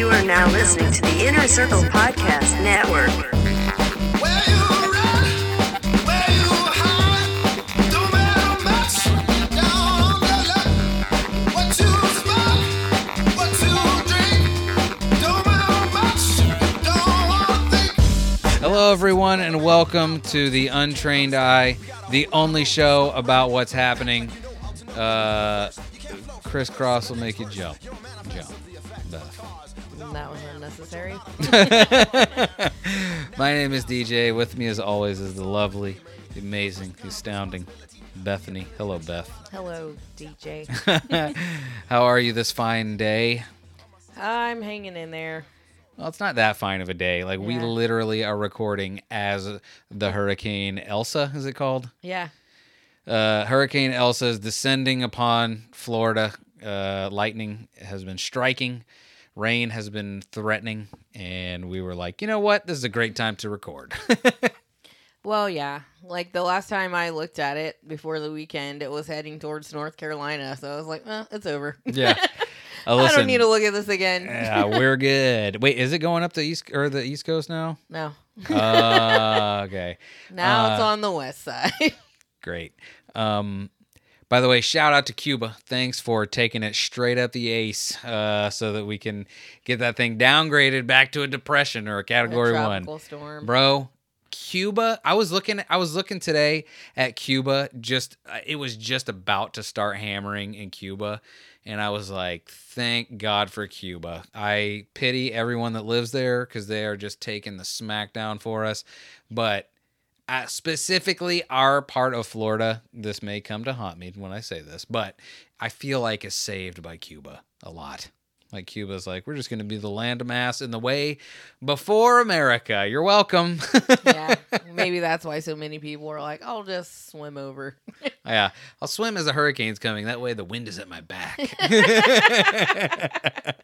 You are now listening to the Inner Circle Podcast Network. Where you run, where you hide, don't matter much. Down on the luck, what you smoke, what you drink, don't matter much. Don't wanna think. Hello, everyone, and welcome to the Untrained Eye, the only show about what's happening. Uh, crisscross will make you jump. My name is DJ. With me, as always, is the lovely, the amazing, the astounding Bethany. Hello, Beth. Hello, DJ. How are you this fine day? I'm hanging in there. Well, it's not that fine of a day. Like, we Yeah. literally are recording as the Hurricane Elsa, is it called? Yeah. Uh, Hurricane Elsa is descending upon Florida. Uh, lightning has been striking. Rain has been threatening. And we were like, you know what? This is a great time to record. Well, yeah. Like the last time I looked at it before the weekend, it was heading towards North Carolina. So I was like, well, it's over. yeah. Uh, I don't need to look at this again. yeah, we're good. Wait, is it going up the east or the east coast now? No. Uh, okay. Now it's Uh, on the west side. Great. Um, by the way, shout out to Cuba. Thanks for taking it straight up the ace, uh, so that we can get that thing downgraded back to a depression or a A category one. storm. Bro, Cuba. I was looking. I was looking today at Cuba. Just uh, it was just about to start hammering in Cuba, and I was like, "Thank God for Cuba." I pity everyone that lives there because they are just taking the smackdown for us. But uh, specifically, our part of Florida. This may come to haunt me when I say this, but I feel like is saved by Cuba a lot. Like Cuba's like, we're just going to be the landmass in the way before America. You're welcome. yeah. Maybe that's why so many people are like, I'll just swim over. yeah, I'll swim as the hurricane's coming. That way the wind is at my back.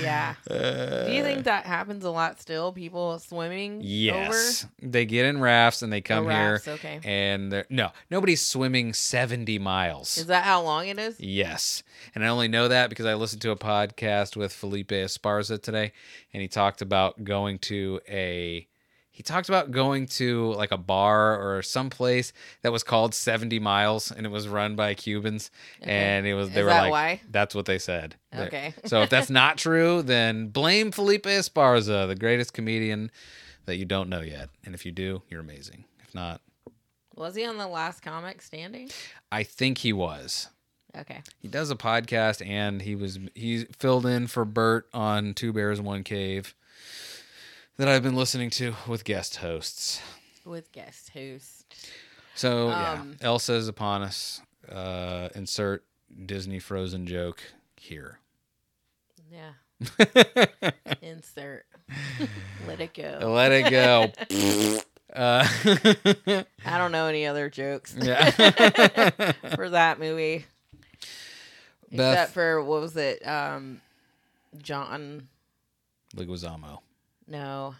yeah. Uh, Do you think that happens a lot still? People swimming Yes, they get in rafts and they oh, come Oh, here, rafts, okay. and they're no, nobody's swimming seventy miles. Is that how long it is? Yes. And I only know that because I listened to a podcast with Felipe Esparza today and he talked about going to a he talked about going to like a bar or some place that was called 70 miles and it was run by Cubans and it was they Is were that like why? that's what they said. Okay. so if that's not true then blame Felipe Esparza, the greatest comedian that you don't know yet. And if you do, you're amazing. If not, Was he on the last comic standing? I think he was. Okay. He does a podcast and he was he filled in for Bert on Two Bears One Cave that I've been listening to with guest hosts. With guest hosts. So Um, yeah, Elsa's upon us. Uh, insert Disney Frozen joke here. Yeah. Insert. Let it go. Let it go. uh, I don't know any other jokes yeah. for that movie. Beth Except for what was it? Um John Leguizamo. no.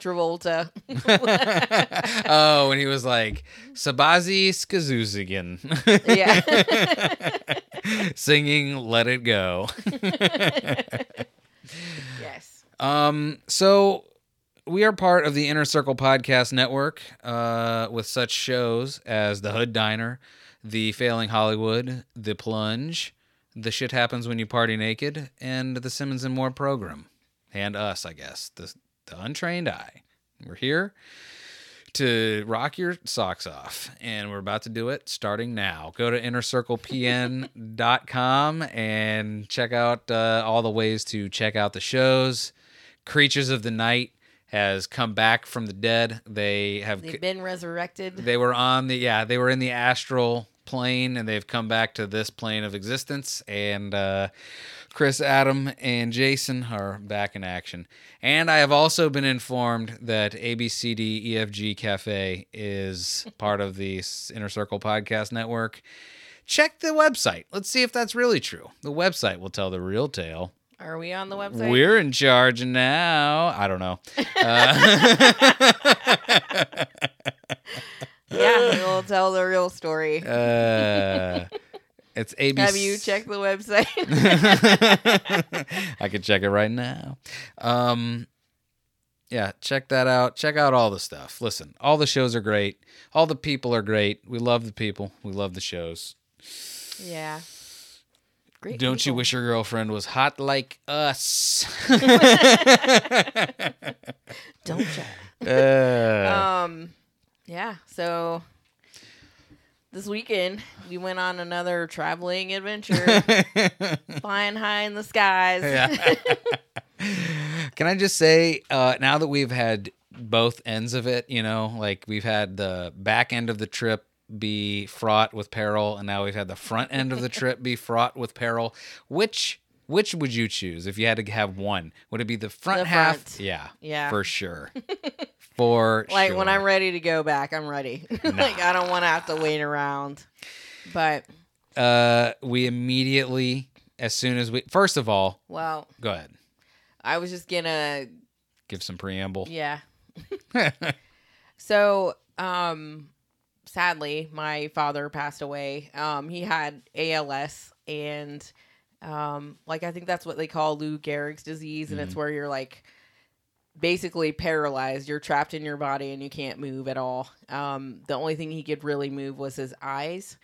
Travolta. oh, and he was like Sabazi Skazuzigan. Yeah. Singing Let It Go. yes. Um, so we are part of the Inner Circle Podcast Network, uh, with such shows as The Hood Diner, The Failing Hollywood, The Plunge, The Shit Happens When You Party Naked, and The Simmons and More program. And us, I guess. The, the Untrained Eye. We're here to rock your socks off. And we're about to do it starting now. Go to innercirclepn.com and check out uh, all the ways to check out the shows. Creatures of the Night has come back from the dead. They have They've been resurrected. they were on the yeah, they were in the astral plane and they've come back to this plane of existence and uh Chris, Adam, and Jason are back in action. And I have also been informed that ABCD EFG Cafe is part of the Inner Circle Podcast Network. Check the website. Let's see if that's really true. The website will tell the real tale. Are we on the website? We're in charge now. I don't know. Uh, yeah, we'll tell the real story. uh, It's ABC. Have you checked the website? I can check it right now. Um, yeah, check that out. Check out all the stuff. Listen, all the shows are great. All the people are great. We love the people. We love the shows. yeah. Great. Don't you wish your girlfriend was hot like us? Don't you? Uh, Um, yeah. So this weekend we went on another traveling adventure, flying high in the skies. yeah. Can I just say, uh, now that we've had both ends of it, you know, like we've had the back end of the trip be fraught with peril, and now we've had the front end of the trip be fraught with peril. Which which would you choose if you had to have one? Would it be the front The half? front. Yeah, Yeah. for sure. For like sure. when I'm ready to go back, I'm ready. like I don't want to have to wait around. But uh, we immediately, as soon as we, first of all, well, go ahead, I was just gonna give some preamble. yeah. So, um, sadly, my father passed away. Um, he had ALS, and um, like I think that's what they call Lou Gehrig's disease, and it's where you're like basically paralyzed. You're trapped in your body and you can't move at all. Um, the only thing he could really move was his eyes,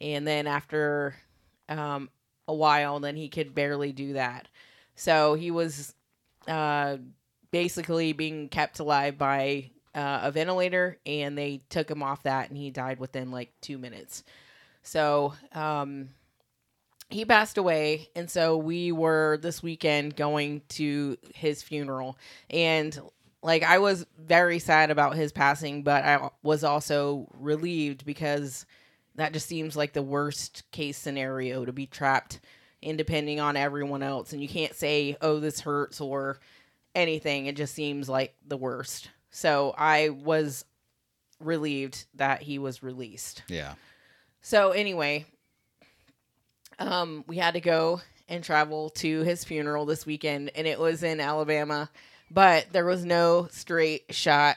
and then after um, a while, then he could barely do that. So he was uh, basically being kept alive by uh, a ventilator, and they took him off that, and he died within like two minutes. So um, he passed away, and so we were this weekend going to his funeral, and like I was very sad about his passing, but I was also relieved because that just seems like the worst case scenario to be trapped and depending on everyone else. And you can't say oh this hurts or anything. It just seems like the worst. So i was relieved that he was released. Yeah. so anyway um we had to go and travel to his funeral this weekend and it was in alabama but there was no straight shot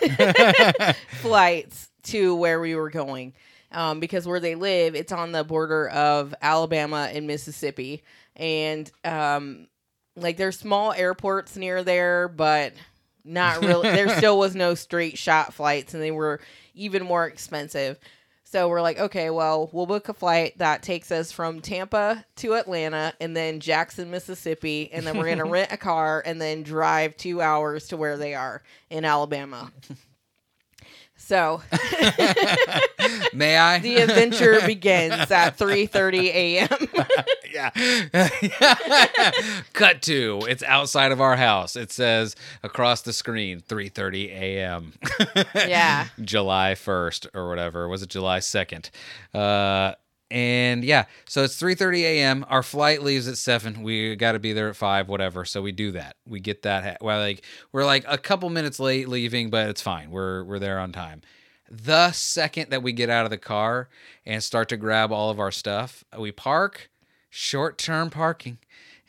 flights to where we were going. Um, because where they live it's on the border of alabama and mississippi. And um, like there's small airports near there but not really there still was no straight shot flights and they were even more expensive so we're like okay well we'll book a flight that takes us from tampa to atlanta and then jackson mississippi and then we're going to rent a car and then drive two hours to where they are in alabama so May I? the adventure begins at 3.30 a.m yeah. Cut to it's outside of our house. It says across the screen 3:30 a.m. Yeah. July 1st or whatever. Was it July 2nd? Uh and yeah, so it's 3:30 a.m. Our flight leaves at 7. We got to be there at 5 whatever. So we do that. We get that ha- well like we're like a couple minutes late leaving, but it's fine. We're we're there on time. The second that we get out of the car and start to grab all of our stuff, we park short term parking.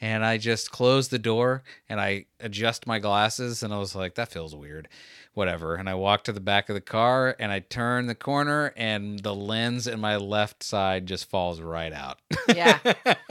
And I just close the door and I adjust my glasses and I was like, that feels weird. Whatever. And I walk to the back of the car and I turn the corner and the lens in my left side just falls right out. Yeah.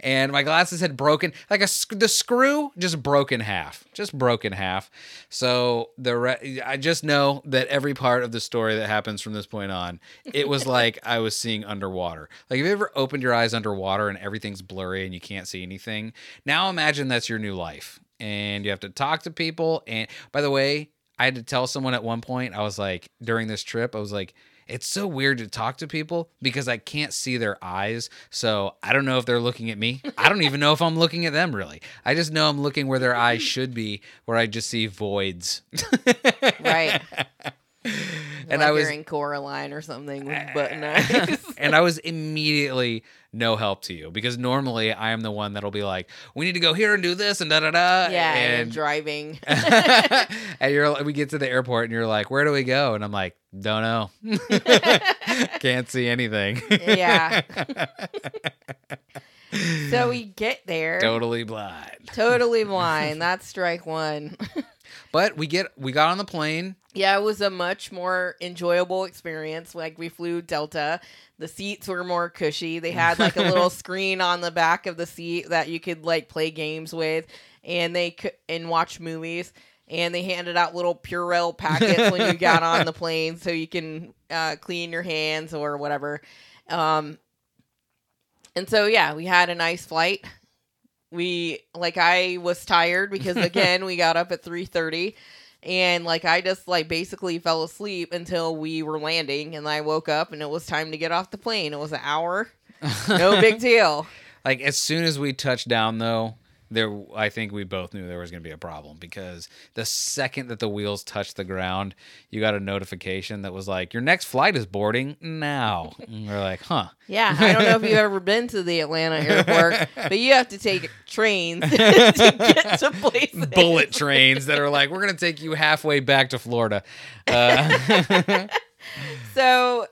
and my glasses had broken like a the screw just broke in half just broke in half so the re- i just know that every part of the story that happens from this point on it was like i was seeing underwater like have you ever opened your eyes underwater and everything's blurry and you can't see anything now imagine that's your new life and you have to talk to people and by the way i had to tell someone at one point i was like during this trip i was like it's so weird to talk to people because I can't see their eyes. So I don't know if they're looking at me. I don't even know if I'm looking at them really. I just know I'm looking where their eyes should be, where I just see voids. right and like I was in coraline or something with button eyes and I was immediately no help to you because normally I am the one that'll be like, "We need to go here and do this and da da da." yeah and, and driving and you're we get to the airport and you're like, "Where do we go?" And I'm like, "Don't know. Can't see anything." yeah so we get there totally blind. totally blind that's strike one But we get we got on the plane. Yeah, it was a much more enjoyable experience. Like we flew Delta. The seats were more cushy. They had like a little screen on the back of the seat that you could like play games with and they could and watch movies. And they handed out little Purell packets when you got on the plane so you can uh, clean your hands or whatever. Um, and so yeah, we had a nice flight. We like I was tired because again we got up at three thirty, and like I just like basically fell asleep until we were landing, and I woke up and it was time to get off the plane. It was an hour, no big deal. Like as soon as we touched down, though, there I think we both knew there was going to be a problem because the second that the wheels touched the ground, you got a notification that was like, "Your next flight is boarding now." And we're like, "Huh." Yeah, I don't know if you've ever been to the Atlanta airport, but you have to take trains to get to places. Bullet trains that are like, "We're going to take you halfway back to Florida." Uh, So,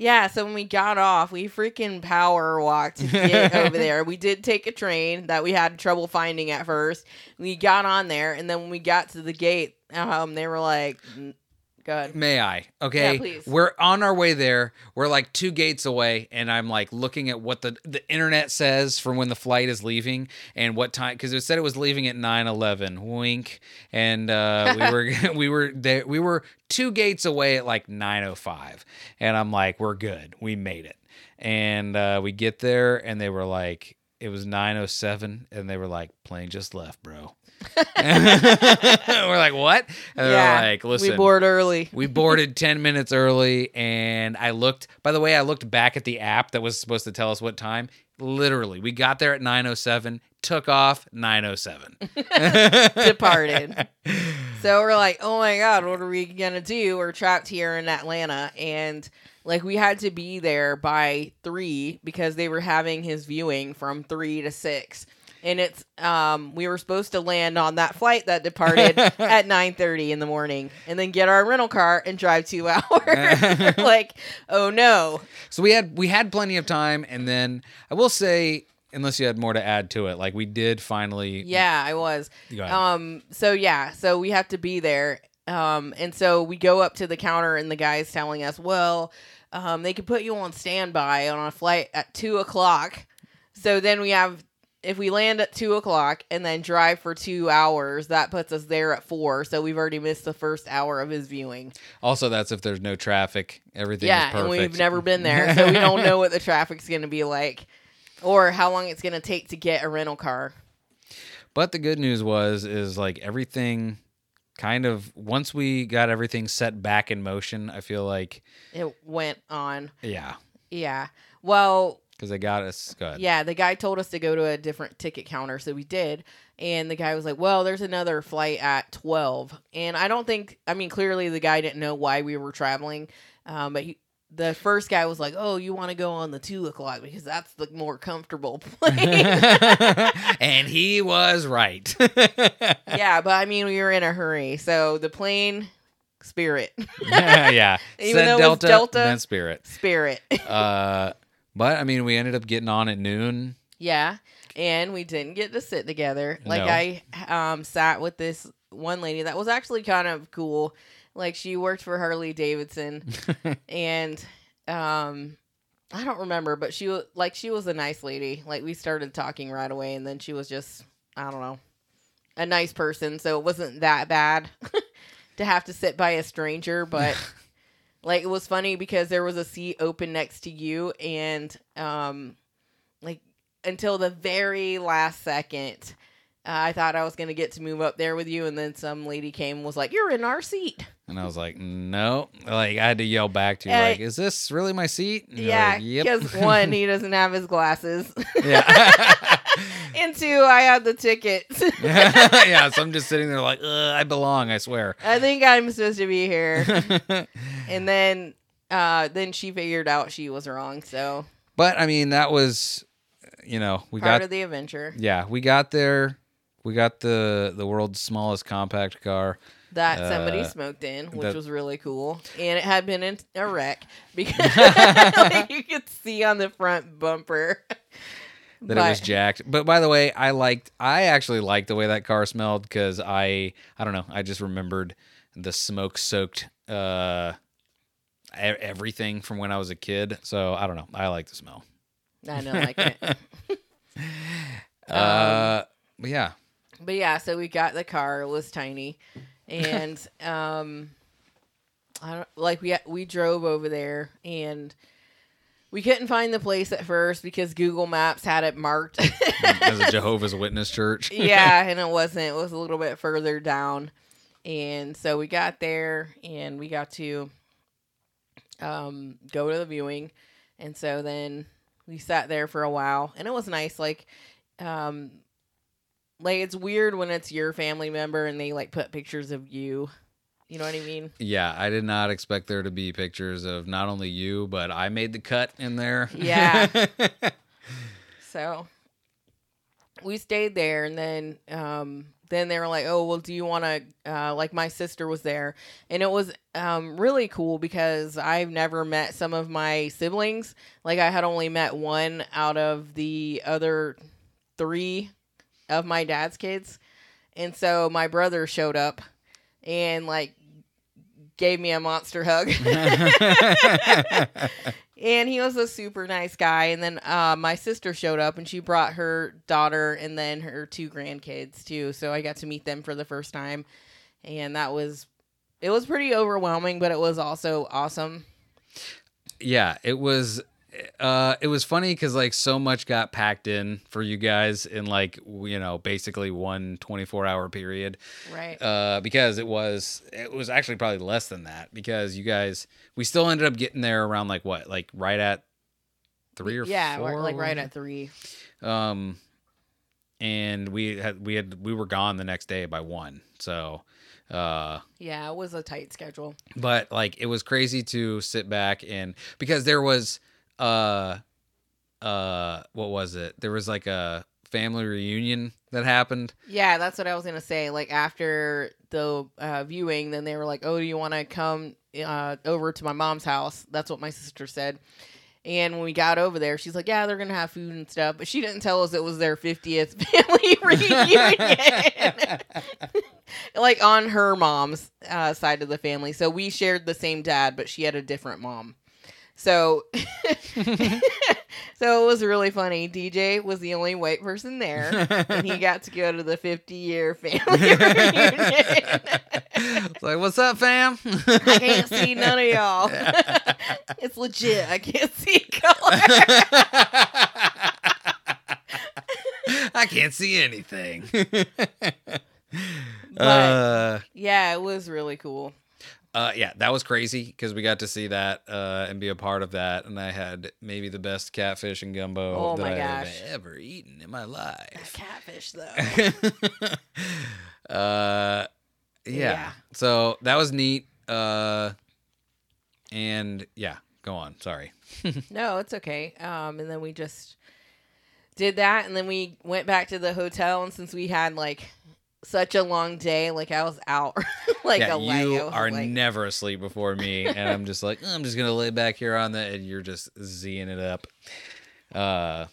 yeah, so when we got off, we freaking power walked to get over there. We did take a train that we had trouble finding at first. We got on there, and then when we got to the gate, um, they were like, "N- "Go ahead." May I? Okay. Yeah, please. We're on our way there. We're like two gates away, and I'm like looking at what the, the internet says for when the flight is leaving and what time because it said it was leaving at 9-11. Wink. And uh, we were we were there we were two gates away at like 905. And I'm like, we're good. We made it. And uh, we get there and they were like it was 907 and they were like plane just left bro we're like what and they're yeah, like listen we board early. we boarded 10 minutes early and I looked by the way I looked back at the app that was supposed to tell us what time literally we got there at 907 took off 907 departed. So we're like, oh my god, what are we gonna do? We're trapped here in Atlanta, and like we had to be there by three because they were having his viewing from three to six. And it's um we were supposed to land on that flight that departed at nine thirty in the morning and then get our rental car and drive two hours. Like, oh no. so we had we had plenty of time and then I will say unless you had more to add to it like we did finally Yeah, I was. Um. So yeah. So we have to be there. Um. And so we go up to the counter, and the guy's telling us, well, um, they could put you on standby on a flight at two o'clock. So then we have. If we land at two o'clock and then drive for two hours, that puts us there at four. So we've already missed the first hour of his viewing. also that's if there's no traffic everything is yeah, and we've never been there, so we don't know what the traffic's going to be like, or how long it's going to take to get a rental car. But the good news was is like everything kind of once we got everything set back in motion, I feel like It went on. yeah, Yeah. Well, because they got us good. Yeah, the guy told us to go to a different ticket counter, so we did. And the guy was like, "Well, there's another flight at 12." And I don't think I mean clearly the guy didn't know why we were traveling. Um, but he the first guy was like, "Oh, you want to go on the 2 o'clock because that's the more comfortable plane." and he was right. yeah, but I mean we were in a hurry. So the plane Spirit. yeah. yeah. Even Said though Delta, Delta- Spirit. Spirit. Uh, but I mean, we ended up getting on at noon. Yeah, and we didn't get to sit together. Like No. I um sat with this one lady that was actually kind of cool. Like she worked for Harley Davidson and um I don't remember, but she was like she was a nice lady. Like we started talking right away and then she was just I don't know, a nice person, so it wasn't that bad to have to sit by a stranger, but like it was funny because there was a seat open next to you and um like until the very last second uh, I thought I was going to get to move up there with you and then some lady came and was like you're in our seat. And I was like, no. Like, I had to yell back to you, Uh, like, is this really my seat? And Yeah, like, yep. because one he doesn't have his glasses. yeah. and two, I have the tickets. yeah. So I'm just sitting there like, I belong, I swear. I think I'm supposed to be here. And then uh then she figured out she was wrong. So but I mean, that was, you know, we part got, of the adventure yeah, we got there. We got the the world's smallest compact car. that somebody Uh, smoked in, which that- was really cool. And it had been in a wreck because like, you could see on the front bumper. That it was jacked. But by the way, I liked I actually liked the way that car smelled because I I don't know I just remembered the smoke soaked uh everything from when I was a kid. So I don't know. I like the smell. I don't like it. uh, but yeah, But yeah, so we got the car. It was tiny, and um, I don't like we we drove over there and. We couldn't find the place at first because Google Maps had it marked. as a Jehovah's Witness church. yeah, and it wasn't. It was a little bit further down. And so we got there and we got to um, go to the viewing. And so then we sat there for a while and it was nice. Like, um, like it's weird when it's your family member and they like put pictures of you. You know what I mean? Yeah, I did not expect there to be pictures of not only you, but I made the cut in there. Yeah. So we stayed there, and then um, then they were like, "Oh, well, do you want to?" Uh, like my sister was there, and it was um, really cool because I've never met some of my siblings. Like I had only met one out of the other three of my dad's kids, and so my brother showed up and like gave me a monster hug. and he was a super nice guy. And then uh, my sister showed up and she brought her daughter and then her two grandkids too. So I got to meet them for the first time, and that was it was pretty overwhelming, but it was also awesome. yeah, it was uh it was funny cuz like so much got packed in for you guys in like you know basically one 24 hour period Right. uh because it was it was actually probably less than that because you guys we still ended up getting there around like what like right at 3 or yeah, 4 we're, like right at three. um and we had we had we were gone the next day by 1 so uh Yeah, it was a tight schedule. but like it was crazy to sit back and because there was uh uh what was it there was like a family reunion that happened Yeah, that's what I was gonna say. Like after the uh, viewing, then they were like, "Oh, do you want to come uh, over to my mom's house?" That's what my sister said. And when we got over there, she's like, "Yeah, they're gonna have food and stuff," but she didn't tell us it was their fiftieth family reunion. like on her mom's uh, side of the family. So we shared the same dad, but she had a different mom. So, so it was really funny. DJ was the only white person there, and he got to go to the 50 year family reunion. It's like what's up fam I can't see none of y'all. it's legit. I can't see color. i can't see anything But uh yeah, it was really cool. Uh yeah that was crazy because we got to see that uh and be a part of that and i had maybe the best catfish and gumbo Oh that i have ever eaten in my life Catfish, though. uh yeah. Yeah. So that was neat. Uh and yeah, go on. Sorry. No, it's okay. Um, and then we just did that, and then we went back to the hotel. And since we had like such a long day, like I was out like yeah, a leg. you are like, never asleep before me and I'm just like, "Oh, I'm just to lay back here on the and you're just zing it up. Uh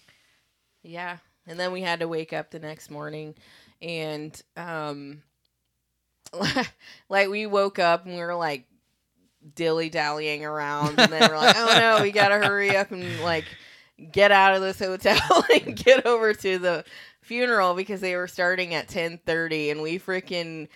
yeah. And then we had to wake up the next morning, and um, like we woke up and we were like dilly dallying around, and then we're like, oh no, we gotta hurry up and like get out of this hotel and get over to the funeral because they were starting at ten thirty, and we freaking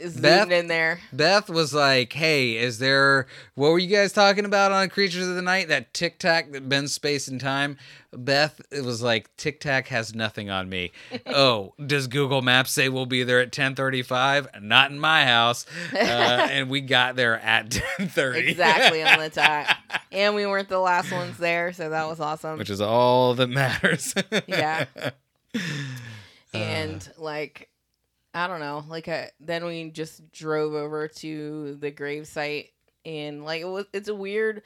zoomed Beth- in there. Beth was like, "Hey, is there what were you guys talking about on Creatures of the Night? That Tic Tac that bends space and time?" Beth it was like, "Tic Tac has nothing on me." oh, does Google Maps say we'll be there at ten thirty-five? Not in my house. Uh, and we got there at ten thirty, exactly on the dot, and we weren't the last ones there, so that was awesome. which is all that matters. Yeah. Uh. and like I don't know, like I, then we just drove over to the grave site and like it was it's a weird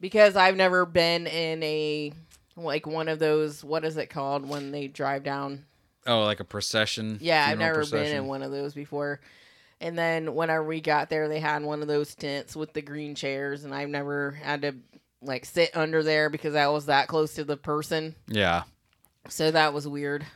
because I've never been in a like one of those what is it called when they drive down oh, like a procession. yeah, I've never been in one of those before. And then whenever we got there, they had one of those tents with the green chairs, and I've never had to like sit under there because I was that close to the person. Yeah. So that was weird.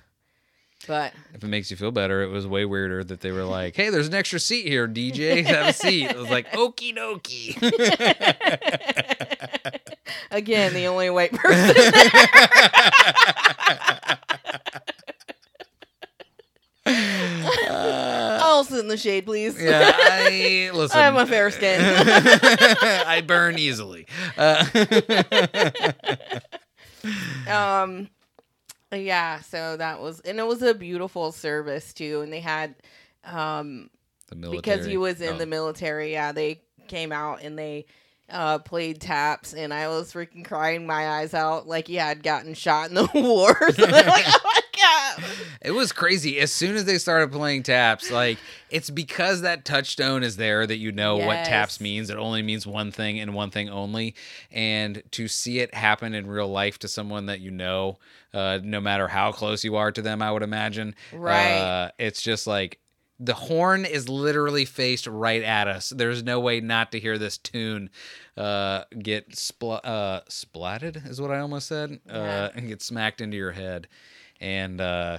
But If it makes you feel better, it was way weirder that they were like, "Hey, there's an extra seat here, DJ. Have a seat." It was like, "Okie dokie." again, the only white person. I'll sit in the shade, please. yeah, I listen. I have a fair skin. I burn easily. Uh, um yeah so that was and it was a beautiful service too and they had um the military. because he was in Oh. the military yeah they came out and they uh played taps and i was freaking crying my eyes out like he had gotten shot in the war so like oh my god It was crazy. As soon as they started playing taps, like it's because that touchstone is there that you know what taps means. It only means one thing and one thing only. And to see it happen in real life to someone that you know, uh, no matter how close you are to them, I would imagine. Right. Uh, it's just like the horn is literally faced right at us. There's no way not to hear this tune uh, get spl- uh, splatted, is what I almost said, Yeah. uh, and get smacked into your head. And uh,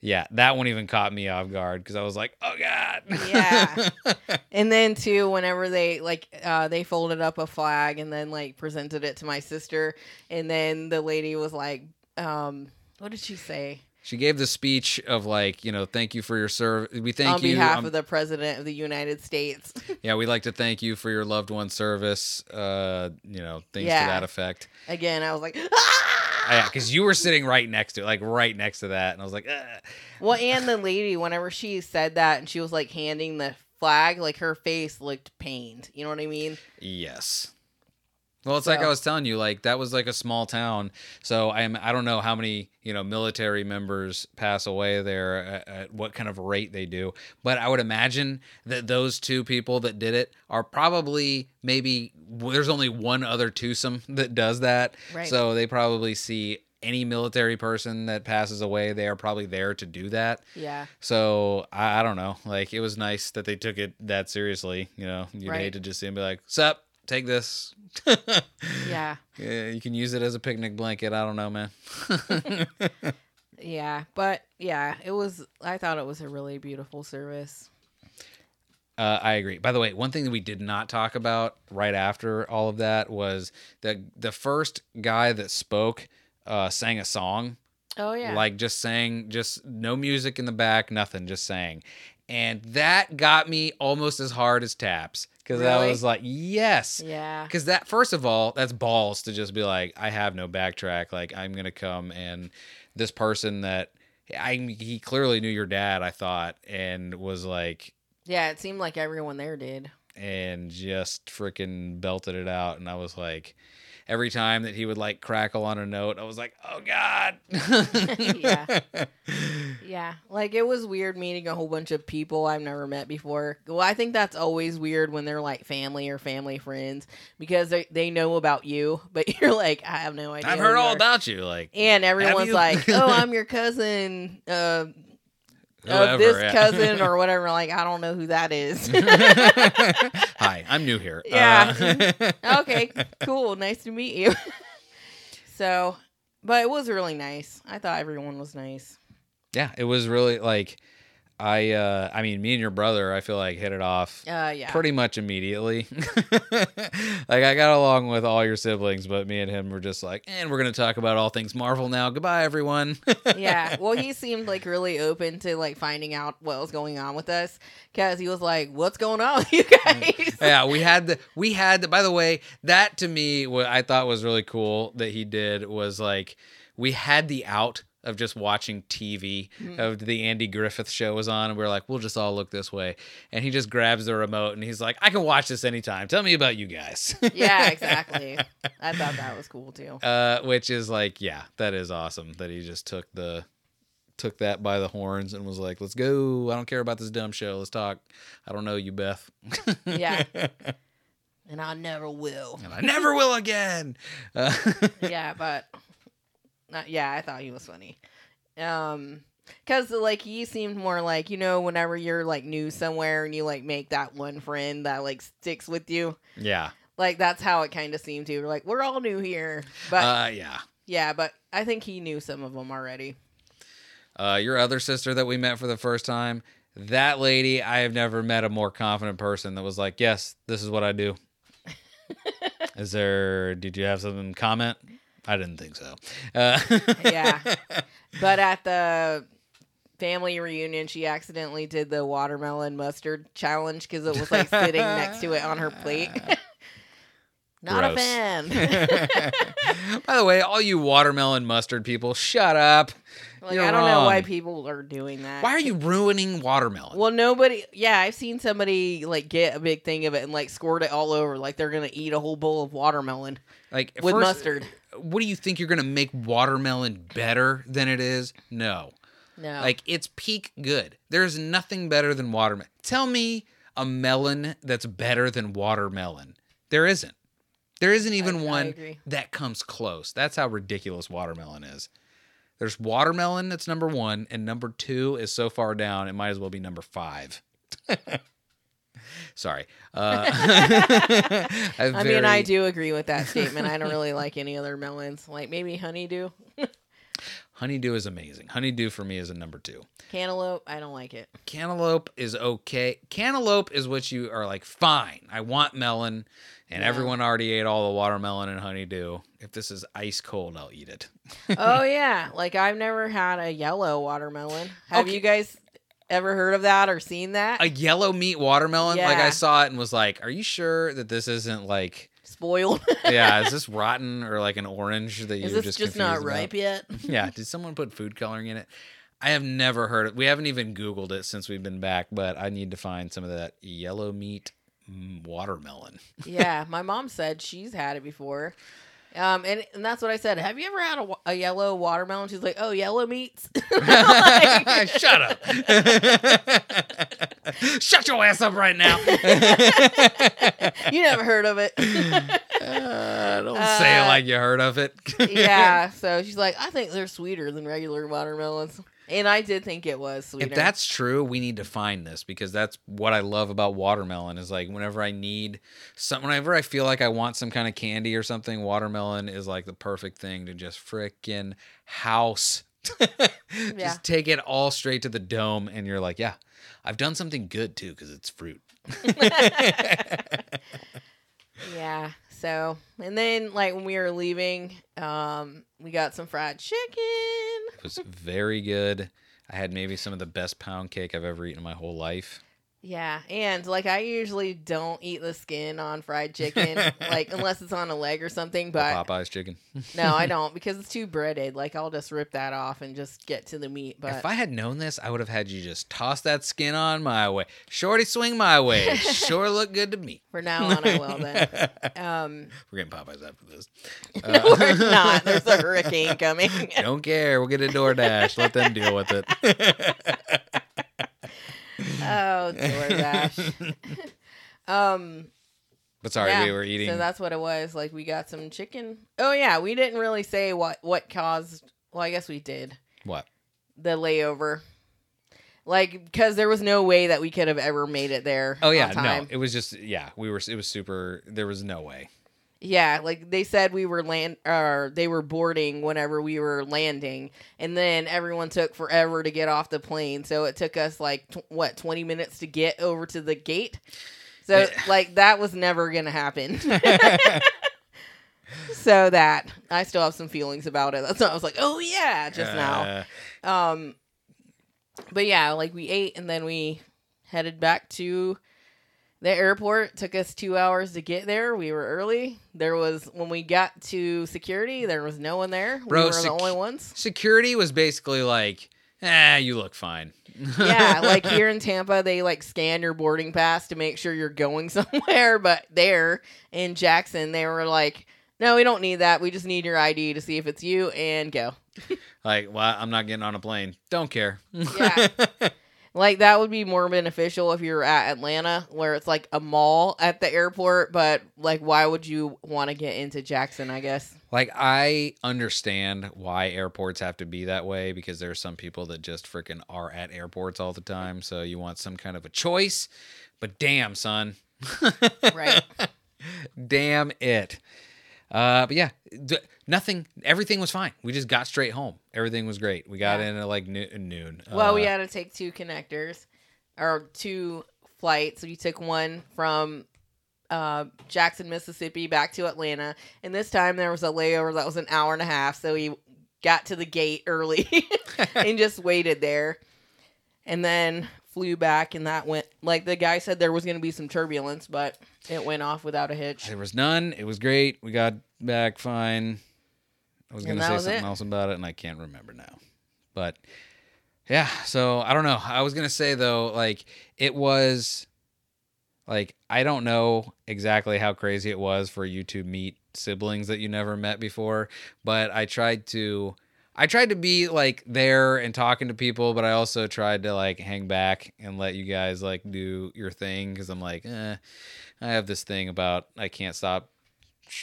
yeah, that one even caught me off guard because I was like, oh God. Yeah. and then too whenever they like uh they folded up a flag and then like presented it to my sister and then the lady was like um what did she say she gave the speech of like, you know, thank you for your service. We thank on you. behalf um, of the president of the United States. yeah, we'd like to thank you for your loved one's service. Uh, you know, things Yeah. to that effect. Again, I was like, ah! Yeah, because you were sitting right next to like right next to that, and I was like, Ugh. well, and the lady, whenever she said that and she was like handing the flag, like her face looked pained. You know what I mean? yes. Well, it's like I was telling you, like that was like a small town, so I'm I don't know how many you know military members pass away there, at, at what kind of rate they do, but I would imagine that those two people that did it are probably maybe there's only one other twosome that does that, Right. so they probably see any military person that passes away, they are probably there to do that. Yeah. So I, I don't know. Like it was nice that they took it that seriously. You know, you'd Right. hate to just see them be like, "Sup, take this." Yeah. Yeah, you can use it as a picnic blanket. I don't know, man. Yeah. But yeah, it was, I thought it was a really beautiful service. uh, I agree. By the way, one thing that we did not talk about right after all of that was the the first guy that spoke uh, sang a song. Oh, yeah. like just sang just no music in the back nothing just sang and that got me almost as hard as taps because i was like yes yeah. because that first of all that's balls to just be like i have no backtrack like i'm gonna come and this person that i he clearly knew your dad i thought and was like Yeah. It seemed like everyone there did. and just freaking belted it out and i was like every time that he would like crackle on a note i was like oh god Yeah. Yeah, like it was weird meeting a whole bunch of people I've never met before. Well, I think that's always weird when they're like family or family friends because they, they know about you, but you're like, I have no idea. i've heard all are." about you like And everyone's like, "Oh, I'm your cousin uh, whoever, of this yeah. cousin or whatever." Like, I don't know who that is. Hi, I'm new here. Yeah. Uh, okay, cool. Nice to meet you. so, but it was really nice. I thought everyone was nice. yeah, it was really like I uh I mean me and your brother I feel like hit it off Uh, yeah. pretty much immediately. like I got along with all your siblings, but me and him were just like, and we're gonna talk about all things Marvel now. Goodbye everyone. yeah. Well, he seemed like really open to like finding out what was going on with us because he was like, "What's going on with you guys?" yeah, we had the we had the, by the way, that to me what I thought was really cool that he did was like we had the out of just watching TV of the Andy Griffith show was on and we are like, we'll just all look this way. And he just grabs the remote and he's like, I can watch this anytime. Tell me about you guys. yeah, exactly. I thought that was cool too. uh, which is like, yeah, that is awesome that he just took the took that by the horns and was like, let's go. I don't care about this dumb show. Let's talk. I don't know you, Beth. Yeah. And I never will. and I never will again. Uh, yeah, but not, yeah, I thought he was funny. Um, cause like he seemed more like you know whenever you're like new somewhere and you like make that one friend that like sticks with you, yeah. like that's how it kind of seemed to. Like we're all new here, but Uh, yeah. Yeah, but I think he knew some of them already. Uh, your other sister that we met for the first time, that lady, I have never met a more confident person that was like, "Yes, this is what I do." is there? Did you have something to comment? I didn't think so. Uh, Yeah. But at the family reunion, she accidentally did the watermelon mustard challenge because it was like sitting next to it on her plate. Not Gross. a fan. By the way, all you watermelon mustard people, shut up. like You're I don't know why people are doing that. Why are you ruining watermelon? Well, nobody. Yeah, I've seen somebody like get a big thing of it and like squirt it all over, like they're gonna eat a whole bowl of watermelon like with first- mustard. What do you think you're gonna make watermelon better than it is? No. No, Like it's peak good. There's nothing better than watermelon. Tell me a melon that's better than watermelon. There isn't. There isn't even I one agree. that comes close. That's how ridiculous watermelon is. There's watermelon that's number one, and number two is so far down it might as well be number five. Sorry. Uh, I mean, I do agree with that statement. I don't really like any other melons, like maybe honeydew, Honeydew is amazing. Honeydew for me is a number two. cantaloupe. I don't like it. cantaloupe is okay. Cantaloupe is what you are like, fine. I want melon, and Yeah. everyone already ate all the watermelon and honeydew. If this is ice cold, I'll eat it. oh yeah, like I've never had a yellow watermelon. Have Okay. you guys ever heard of that or seen that? A yellow meat watermelon, like I saw it and was like, are you sure that this isn't like, Spoiled. yeah, is this rotten or like an orange that you're this just just, not about? ripe yet? yeah, did someone put food coloring in it? I have never heard it. We haven't even Googled it since we've been back, but I need to find some of that yellow meat mm, watermelon. yeah, my mom said she's had it before. Um, and, and that's what I said. Have you ever had a, a yellow watermelon? She's like, oh, yellow meats. Like- Shut up. Shut your ass up right now. you never heard of it. Uh, don't say it Uh, like you heard of it. yeah. So she's like, I think they're sweeter than regular watermelons. And I did think it was sweeter. If that's true, we need to find this because that's what I love about watermelon is like whenever I need some whenever I feel like I want some kind of candy or something, watermelon is like the perfect thing to just frickin' house. Yeah. Just take it all straight to the dome and you're like, yeah, I've done something good too because it's fruit. Yeah. So, and then like when we were leaving, um, we got some fried chicken. It was very good. I had maybe some of the best pound cake I've ever eaten in my whole life. Yeah, and like I usually don't eat the skin on fried chicken, like unless it's on a leg or something. But Popeyes chicken. no, I don't because it's too breaded. Like I'll just rip that off and just get to the meat. But if I had known this, I would have had you just toss that skin on my way. Shorty swing my way. Sure look good to me. for now on, I will then. Um, We're getting Popeyes after this. no, we're not. There's a hurricane coming. Don't care. We'll get a DoorDash. Let them deal with it. Oh, DoorDash. um, but sorry, yeah, we were eating. So that's what it was. Like we got some chicken. Oh yeah, we didn't really say what what caused. Well, I guess we did what? the layover. Like because there was no way that we could have ever made it there. Oh yeah, no. It was just yeah. We were. It was super. There was no way. Yeah, like they said we were land or they were boarding whenever we were landing, and then everyone took forever to get off the plane. So it took us like tw- what twenty minutes to get over to the gate. So like that was never gonna happen. so that I still have some feelings about it. That's why I was like, oh yeah, just now. Uh, Um, but yeah, like we ate and then we headed back to the airport. Took us two hours to get there. We were early. There was when we got to security, there was no one there. Bro, we were sec- the only ones. Security was basically like, ah, you look fine. yeah, like here in Tampa, they like scan your boarding pass to make sure you're going somewhere. But there in Jackson, they were like, "No, we don't need that. We just need your ID to see if it's you and go." like, well, I'm not getting on a plane. Don't care. Yeah. Like that would be more beneficial if you're at Atlanta, where it's like a mall at the airport. But like, why would you want to get into Jackson? I guess. Like I understand why airports have to be that way because there are some people that just freaking are at airports all the time. So you want some kind of a choice. But damn, son. Right. damn it. Uh, but yeah, nothing. Everything was fine. We just got straight home. Everything was great. We got Yeah. in at like noo- noon. Well, we Uh, had to take two connectors or two flights. We took one from uh, Jackson, Mississippi, back to Atlanta, and this time there was a layover that was an hour and a half. So we got to the gate early and just waited there, and then flew back. And that went like the guy said there was going to be some turbulence, but it went off without a hitch. There was none. It was great. We got back fine. I was gonna say something it. else about it, and I can't remember now. But yeah, so I don't know. I was gonna say though, like it was, like I don't know exactly how crazy it was for you to meet siblings that you never met before, but I tried to. I tried to be like there and talking to people, but I also tried to like hang back and let you guys like do your thing because I'm like, eh, I have this thing about I can't stop,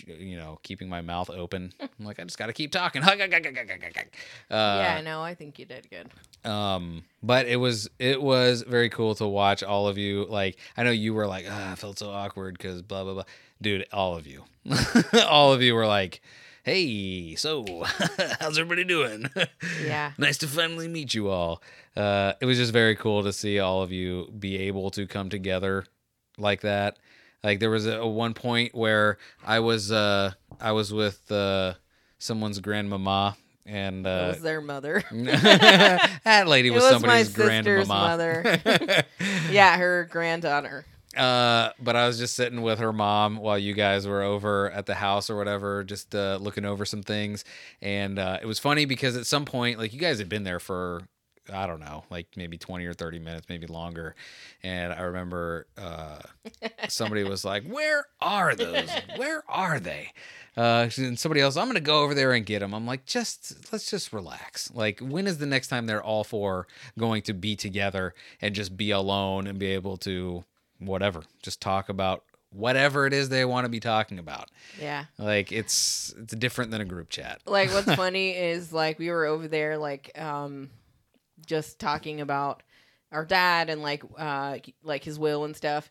you know, keeping my mouth open. I'm like, I just got to keep talking. uh, yeah, no, I think you did good. um, but it was it was very cool to watch all of you. Like, I know you were like, ah, I felt so awkward because blah blah blah. Dude, all of you, all of you were like, Hey, so how's everybody doing? Yeah. nice to finally meet you all. Uh, it was just very cool to see all of you be able to come together like that. Like there was a, a one point where I was uh, I was with uh, someone's grandmama and It uh, was their mother. that lady It was, was somebody's my sister's grandmama. yeah, her granddaughter. Uh, but I was just sitting with her mom while you guys were over at the house or whatever, just uh, looking over some things. And uh, it was funny because at some point, like you guys had been there for, I don't know, like maybe 20 or 30 minutes, maybe longer. And I remember uh, somebody was like, Where are those? Where are they? Uh, and somebody else, I'm going to go over there and get them. I'm like, just let's just relax. Like, when is the next time they're all four going to be together and just be alone and be able to whatever, just talk about whatever it is they want to be talking about. Yeah. Like it's it's different than a group chat. Like what's funny is like we were over there like um just talking about our dad and like uh like his will and stuff.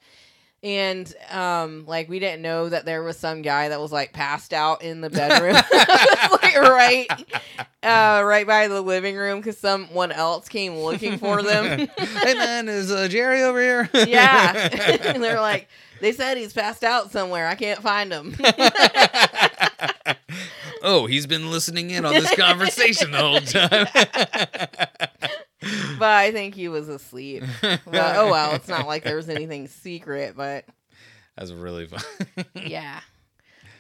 And um like we didn't know that there was some guy that was like passed out in the bedroom. like right uh right by the living room cuz someone else came looking for them. hey man, is uh, Jerry over here? yeah. and they're like they said he's passed out somewhere. I can't find him. oh, he's been listening in on this conversation the whole time. but I think he was asleep. But, oh well, it's not like there was anything secret, but That's really fun. yeah.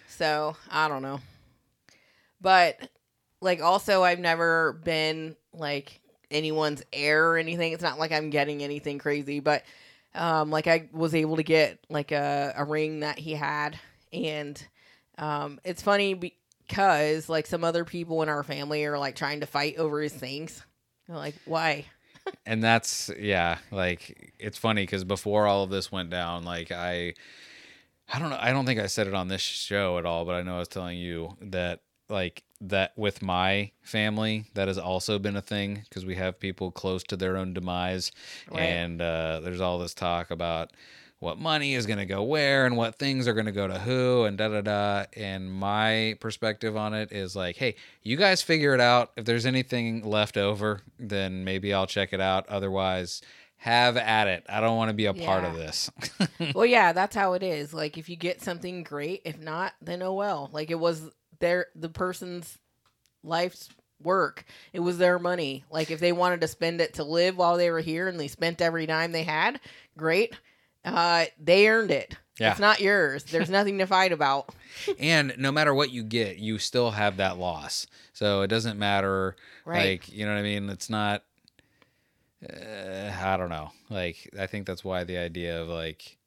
So I don't know, but like also I've never been like anyone's heir or anything. It's not like I'm getting anything crazy, but um, like I was able to get like a, a ring that he had, and um, it's funny because like some other people in our family are like trying to fight over his things. Like, why? and that's yeah like it's funny because before all of this went down like i i don't know i don't think i said it on this show at all but i know i was telling you that like that with my family that has also been a thing because we have people close to their own demise Right. and uh, there's all this talk about what money is going to go where and what things are going to go to who and da da da. And my perspective on it is like, hey, you guys figure it out. If there's anything left over, then maybe I'll check it out. Otherwise, have at it. I don't want to be a part of this. well, yeah, that's how it is. Like if you get something great, if not, then oh well. Like it was their the person's life's work. It was their money. Like if they wanted to spend it to live while they were here and they spent every dime they had, great. Uh they earned it. Yeah. It's not yours. There's nothing to fight about. and no matter what you get, you still have that loss. So it doesn't matter. Right. Like, you know what I mean? It's not. Uh, I don't know. Like, I think that's why the idea of like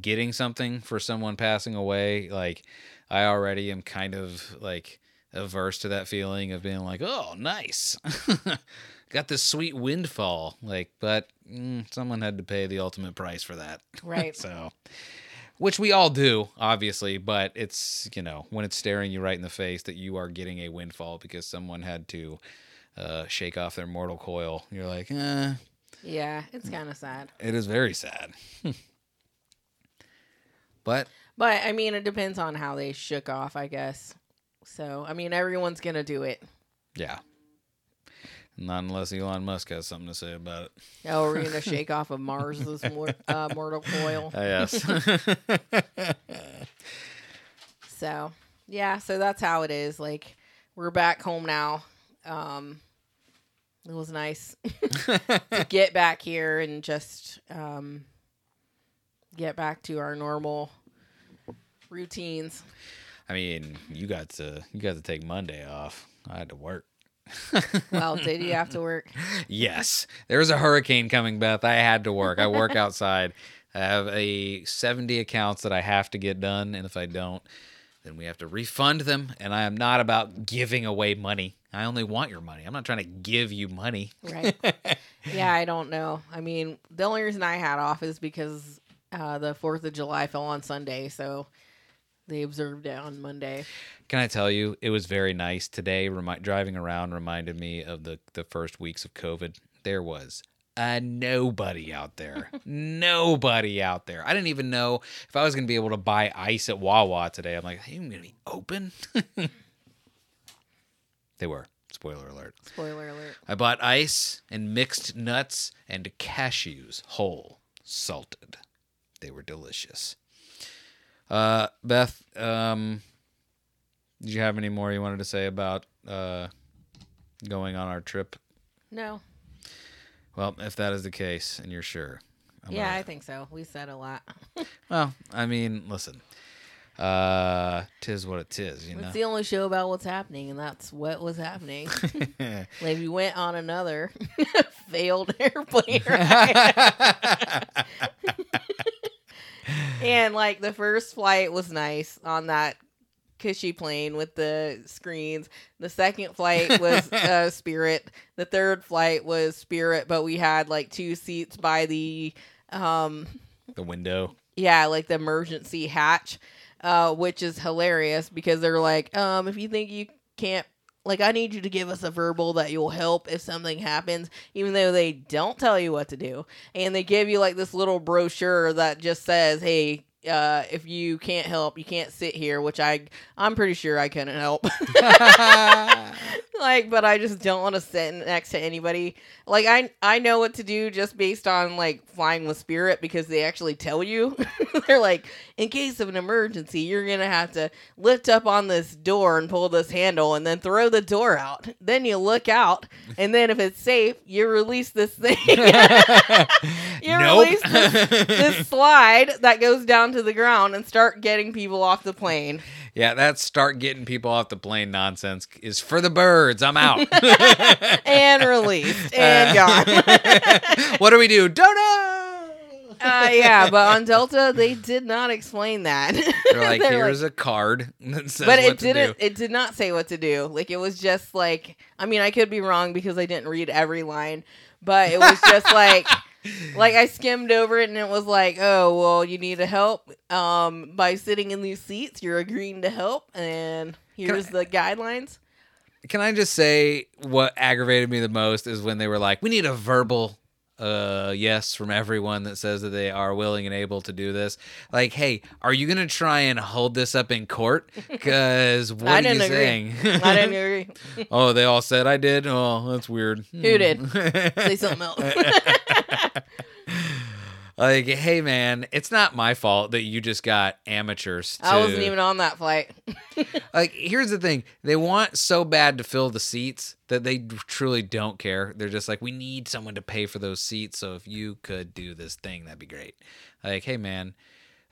getting something for someone passing away, like, I already am kind of like averse to that feeling of being like, oh, nice. Got this sweet windfall. Like, but mm, someone had to pay the ultimate price for that. Right. so, which we all do, obviously, but it's, you know, when it's staring you right in the face that you are getting a windfall because someone had to uh, shake off their mortal coil, you're like, eh, Yeah, it's kind of sad. it is very sad. But But I mean, it depends on how they shook off, I guess. So I mean, everyone's gonna do it. yeah. Not unless Elon Musk has something to say about it. Oh, we're gonna shake off of Mars's mor- uh, mortal coil. Yes. So yeah, so that's how it is. Like we're back home now. Um, it was nice to get back here and just um, get back to our normal routines. I mean, you got to you got to take Monday off. I had to work. Well, did you have to work? Yes, there was a hurricane coming, Beth. I had to work. I work outside. I have a 70 accounts that I have to get done, and if I don't, then we have to refund them. And I am not about giving away money. I only want your money. I'm not trying to give you money. Right. yeah, I don't know. I mean, the only reason I had off is because uh, the 4th of July fell on Sunday. So they observed it on Monday. Can I tell you, it was very nice today. Remi- driving around reminded me of the the first weeks of COVID. There was uh, nobody out there. nobody out there. I didn't even know if I was going to be able to buy ice at Wawa today. I'm like, hey, I'm going to be open. they were. Spoiler alert. Spoiler alert. I bought ice and mixed nuts and cashews whole, salted. They were delicious. Uh, Beth, um, did you have any more you wanted to say about uh, going on our trip? No. Well, if that is the case, and you're sure, I'm yeah, gonna- I think so. We said a lot. well, I mean, listen, uh, tis what it tis, you know. It's the only show about what's happening, and that's what was happening. like we went on another failed airplane ride. And like the first flight was nice on that cushy plane with the screens. The second flight was uh, Spirit. The third flight was Spirit, but we had like two seats by the um the window. yeah, like the emergency hatch, uh, which is hilarious because they're like, um, if you think you can't, like, I need you to give us a verbal that you'll help if something happens, even though they don't tell you what to do, and they give you like this little brochure that just says, hey. Uh, if you can't help, you can't sit here, which I I'm pretty sure I couldn't help. like, but I just don't want to sit next to anybody. Like, I I know what to do just based on like flying with Spirit because they actually tell you. They're like, in case of an emergency, you're gonna have to lift up on this door and pull this handle, and then throw the door out. Then you look out, and then if it's safe, you release this thing. you Nope. release this, this slide that goes down to the ground and start getting people off the plane. Yeah, that start getting people off the plane nonsense is for the birds. I'm out. and released and gone. what do we do? Don't know. uh, yeah, but on Delta they did not explain that. They're like, They're here's a card that says but it didn't. It did not say what to do. Like it was just like. I mean, I could be wrong because I didn't read every line, but it was just like. Like I skimmed over it and it was like, oh well, you need to help. Um, by sitting in these seats, you're agreeing to help, and here's the guidelines. Can I just say what aggravated me the most is when they were like, we need a verbal uh yes from everyone that says that they are willing and able to do this. Like, hey, are you gonna try and hold this up in court? Because what I are didn't you agree. saying? I didn't agree. oh, they all said I did. Oh, that's weird. Who did? Say something else. like, hey man, it's not my fault that you just got amateurs. To, I wasn't even on that flight. like here's the thing they want so bad to fill the seats that they truly don't care they're just like we need someone to pay for those seats so if you could do this thing that'd be great like hey man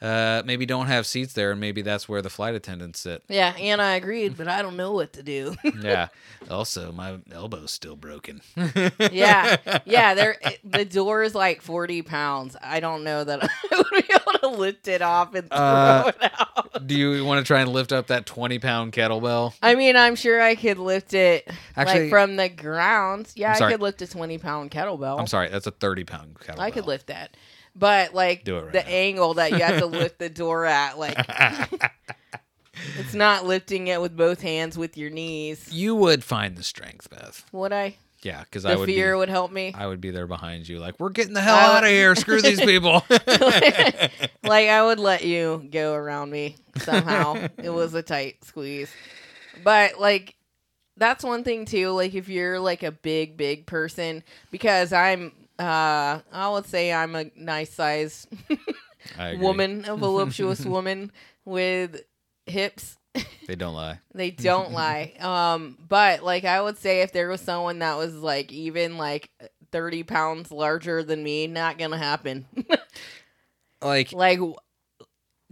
uh maybe don't have seats there and maybe that's where the flight attendants sit Yeah, and I agreed, but I don't know what to do. yeah also my elbow's still broken yeah, yeah. There, it- the door is like forty pounds. I don't know that I would be able to lift it off and throw Uh, it out. do you want to try and lift up that 20 pound kettlebell I mean, I'm sure I could lift it Actually- like from the ground. Yeah, I could lift a twenty pound kettlebell. i'm sorry that's a 30 pound kettlebell I could lift that, but like right the now. angle that you have to lift the door at, like it's not lifting it with both hands with your knees. you would find the strength beth Would I? Yeah, because I would fear be, would help me. I would be there behind you, like we're getting the hell I out of here. Screw these people. like I would let you go around me somehow. it was a tight squeeze. But like that's one thing too, like if you're like a big, big person, because I'm uh I would say I'm a nice size woman, a voluptuous woman with hips. They don't lie. They don't lie. Um, but like I would say if there was someone that was like even like thirty pounds larger than me, not gonna happen. Like Like,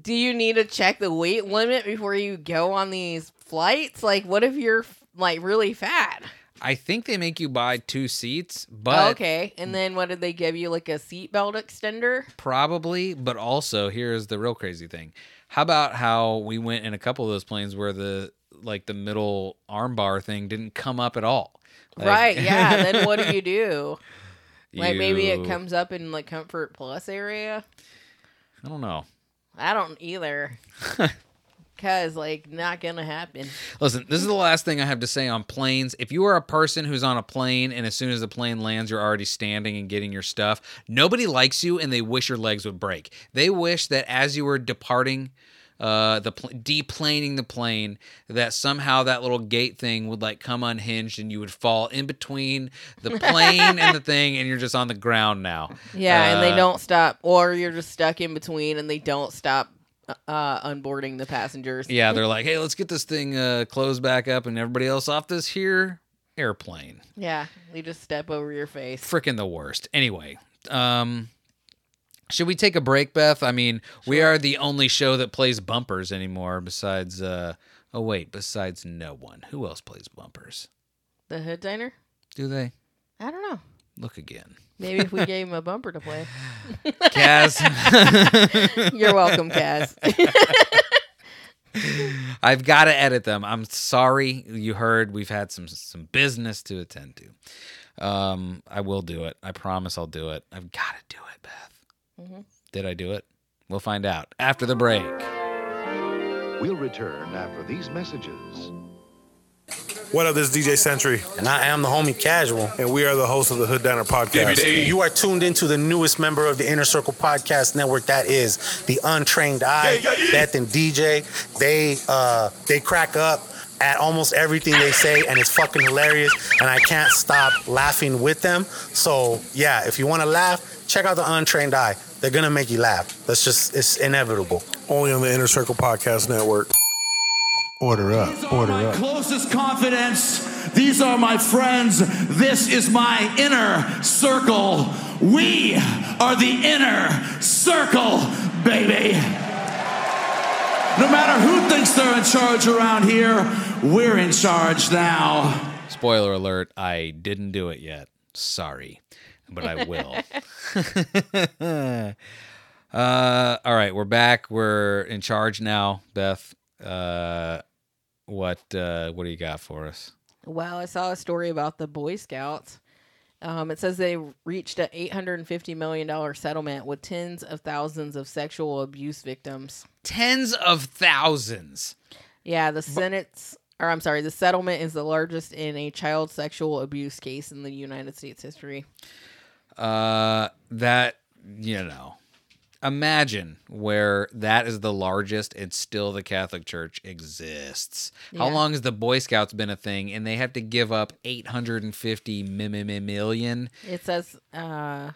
do you need to check the weight limit before you go on these flights? Like, what if you're like really fat? I think they make you buy two seats, but okay, and then what did they give you? Like a seatbelt extender? Probably, but also here's the real crazy thing. How about how we went in a couple of those planes where the like the middle armbar thing didn't come up at all? Like- right? Yeah. then what do you do? Like maybe it comes up in like comfort plus area. I don't know. I don't either. Cause like not gonna happen. Listen, this is the last thing I have to say on planes. If you are a person who's on a plane and as soon as the plane lands, you're already standing and getting your stuff, nobody likes you and they wish your legs would break. They wish that as you were departing, uh, the pl- deplaning the plane, that somehow that little gate thing would like come unhinged and you would fall in between the plane and the thing, and you're just on the ground now. Yeah, and they Uh, don't stop, or you're just stuck in between, and they don't stop uh, unboarding the passengers. Yeah, they're like, hey, let's get this thing uh, closed back up and everybody else off this here airplane. Yeah, they just step over your face. freaking the worst. Anyway, um should we take a break, Beth? I mean, we are the only show that plays bumpers anymore besides uh oh wait, besides no one. Who else plays bumpers? The hood diner? Do they? I don't know. Look again. Maybe if we gave him a bumper to play. Kaz. You're welcome, Kaz. I've got to edit them. I'm sorry. You heard we've had some some business to attend to. Um, I will do it. I promise I'll do it. I've got to do it, Beth. Did I do it? We'll find out after the break. We'll return after these messages. What up, this is DJ Sentry, And I am the homie Casual. and we are the hosts of the Hood Diner podcast. You are tuned into the newest member of the Inner Circle Podcast Network. That is the Untrained Eye, Beth and DJ. They uh, they crack up at almost everything they say, and it's fucking hilarious. And I can't stop laughing with them. So yeah, if you want to laugh, check out the Untrained Eye. They're gonna make you laugh. That's just it's inevitable. Only on the Inner Circle Podcast Network. Order up, These are order my up. closest confidence. These are my friends. This is my inner circle. We are the inner circle, baby. No matter who thinks they're in charge around here, we're in charge now. Spoiler alert, I didn't do it yet. Sorry, but I will. uh, all right, we're back. We're in charge now, Beth. Uh, what uh, what do you got for us? well, I saw a story about the Boy Scouts. Um, it says they reached a $850 million settlement with tens of thousands of sexual abuse victims. Tens of thousands. Yeah, the Senate's, or I'm sorry, the settlement is the largest in a child sexual abuse case in the United States history. Uh, that you know, imagine where that is the largest and still the Catholic Church exists. How long has the Boy Scouts been a thing? And they have to give up eight hundred and fifty million. It says uh,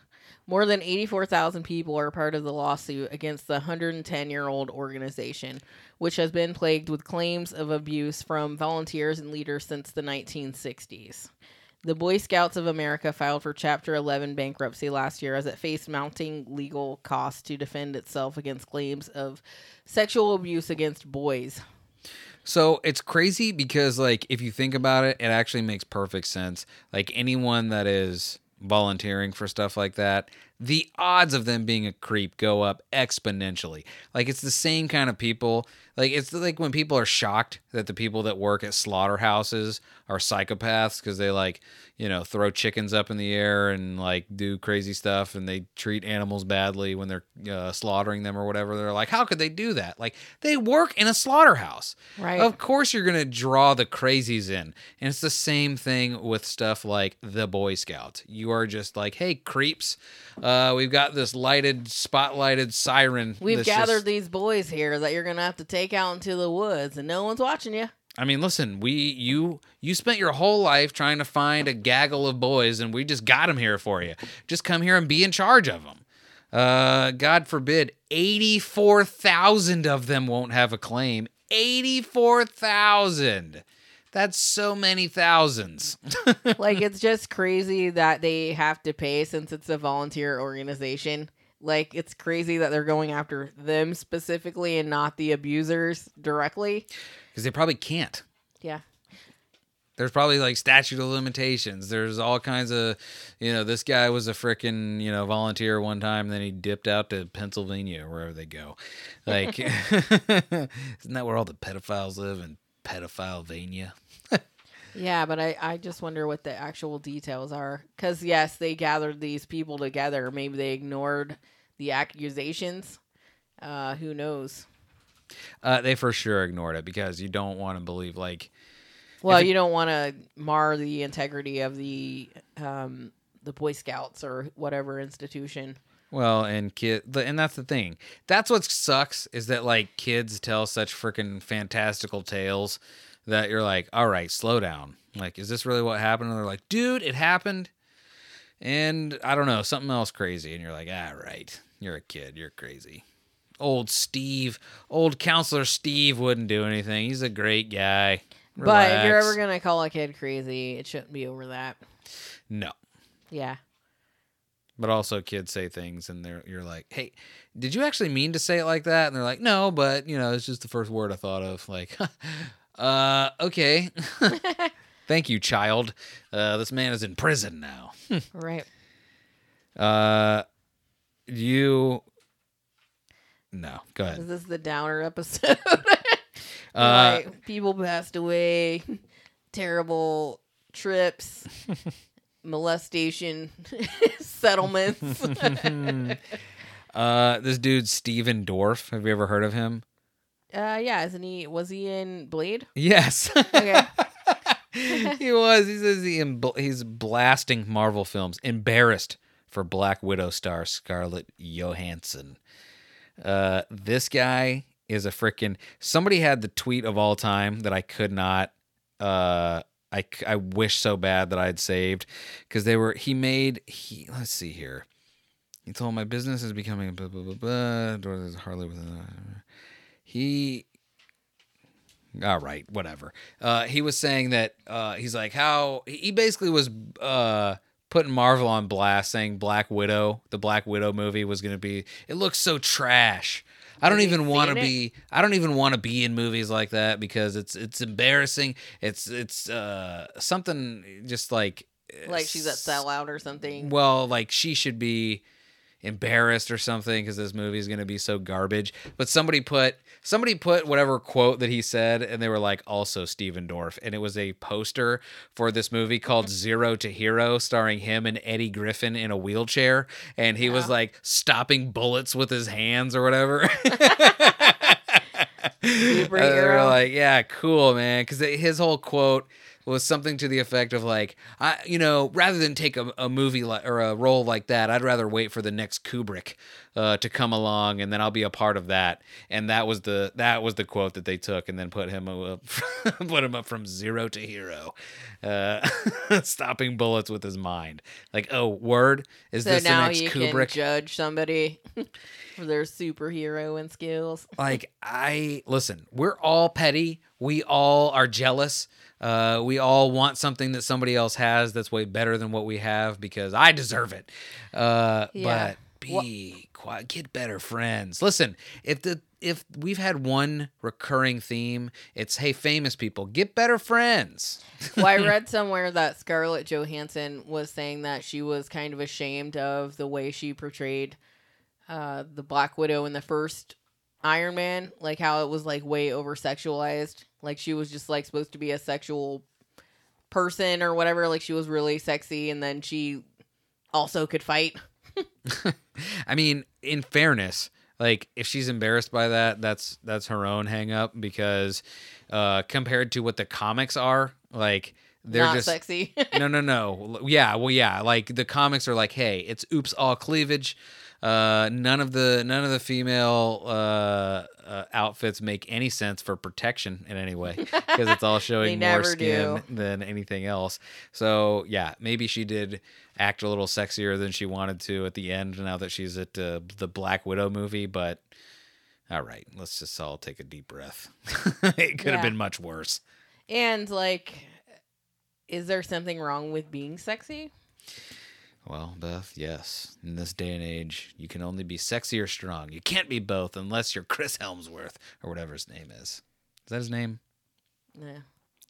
more than 84,000 people are part of the lawsuit against the 110 year old organization, which has been plagued with claims of abuse from volunteers and leaders since the 1960s. The Boy Scouts of America filed for Chapter 11 bankruptcy last year as it faced mounting legal costs to defend itself against claims of sexual abuse against boys. So it's crazy because, like, if you think about it, it actually makes perfect sense. Like, anyone that is volunteering for stuff like that, the odds of them being a creep go up exponentially. Like it's the same kind of people. Like it's like when people are shocked that the people that work at slaughterhouses are psychopaths because they like, you know, throw chickens up in the air and like do crazy stuff and they treat animals badly when they're uh, slaughtering them or whatever. They're like, how could they do that? Like they work in a slaughterhouse. Right. Of course you're going to draw the crazies in. And it's the same thing with stuff like the Boy Scouts. You are just like, hey, creeps, uh, we've got this lighted, spotlighted siren. We've gathered just- these boys here that you're gonna have to take out into the woods, and no one's watching you. I mean, listen, we you you spent your whole life trying to find a gaggle of boys, and we just got them here for you. Just come here and be in charge of them. Uh, God forbid, eighty-four thousand of them won't have a claim. Eighty-four thousand. That's so many thousands. like it's just crazy that they have to pay since it's a volunteer organization. Like it's crazy that they're going after them specifically and not the abusers directly. Because they probably can't. Yeah. There's probably like statute of limitations. There's all kinds of, you know, this guy was a freaking, you know, volunteer one time, then he dipped out to Pennsylvania or wherever they go. Like, isn't that where all the pedophiles live in Pedophilevania? Yeah, but I, I just wonder what the actual details are. Because, yes, they gathered these people together. Maybe they ignored the accusations. Uh, who knows? Uh, they for sure ignored it because you don't want to believe, like, Well, it- you don't want to mar the integrity of the um, the Boy Scouts or whatever institution. Well, and kid, the- and that's the thing. That's what sucks is that like kids tell such freaking fantastical tales that you're like, all right, slow down. Like, is this really what happened? And they're like, dude, it happened. And I don't know, something else crazy. And you're like, ah, right, you're a kid, you're crazy. Old Steve, old counselor Steve wouldn't do anything. He's a great guy. But if you're ever gonna call a kid crazy, it shouldn't be over that. no. Yeah. But also, kids say things, and they're you're like, "Hey, did you actually mean to say it like that?" And they're like, "No, but you know, it's just the first word I thought of." Like, uh, okay, thank you, child. Uh, this man is in prison now. Right. Uh, you, no, go ahead. This is this the downer episode? Uh, like people passed away, terrible trips, molestation settlements. uh, this dude Stephen Dorff. Have you ever heard of him? Uh, yeah, isn't he? Was he in Blade? Yes. Okay. he was. He says he embl- he's blasting Marvel films. Embarrassed for Black Widow star Scarlett Johansson. Uh, this guy is a freaking. Somebody had the tweet of all time that I could not. Uh, I I wish so bad that I had saved because they were. He made. He let's see here. He told my business is becoming blah blah blah blah. Is hardly within. He all right, whatever. Uh, he was saying that uh, he's like how he basically was uh, putting Marvel on blast, saying Black Widow, the Black Widow movie was going to be. It looks so trash. I don't Have even want to be. I don't even want to be in movies like that because it's it's embarrassing. It's it's uh, something just like like she's at sellout or something. well, like she should be embarrassed or something because this movie is going to be so garbage. But somebody put somebody put whatever quote that he said, and they were like, also Stephen Dorff, and it was a poster for this movie called Zero to Hero, starring him and Eddie Griffin in a wheelchair, and he was like stopping bullets with his hands or whatever. Super And they were like, yeah, cool, man. Because his whole quote was something to the effect of like, I, you know, rather than take a, a movie like or a role like that, I'd rather wait for the next Kubrick uh, to come along, and then I'll be a part of that. And that was the that was the quote that they took, and then put him up, put him up from zero to hero, uh, stopping bullets with his mind. Like, oh, word is so this the now next you can Kubrick? judge somebody for their superhero and skills. like i listen we're all petty we all are jealous uh, we all want something that somebody else has that's way better than what we have because i deserve it uh, Yeah. but Be quiet. Get better friends. Listen, if the if we've had one recurring theme, it's hey, famous people, get better friends. well, I read somewhere that Scarlett Johansson was saying that she was kind of ashamed of the way she portrayed uh, the Black Widow in the first Iron Man, like how it was like way over sexualized. Like she was just like supposed to be a sexual person or whatever. Like she was really sexy, and then she also could fight. I mean, in fairness, like if she's embarrassed by that, that's that's her own hang up because uh compared to what the comics are, like they're Not just sexy. no, no, no. Yeah, well, yeah. Like the comics are like, hey, it's oops all cleavage. Uh, none of the none of the female uh, uh, outfits make any sense for protection in any way because it's all showing more skin do. than anything else. So yeah, maybe she did act a little sexier than she wanted to at the end. Now that she's at uh, the Black Widow movie, but all right, let's just all take a deep breath. it could have been much worse. and like, is there something wrong with being sexy? Well, Beth, yes. In this day and age, you can only be sexy or strong. You can't be both unless you're Chris Helmsworth or whatever his name is. Is that his name? Yeah.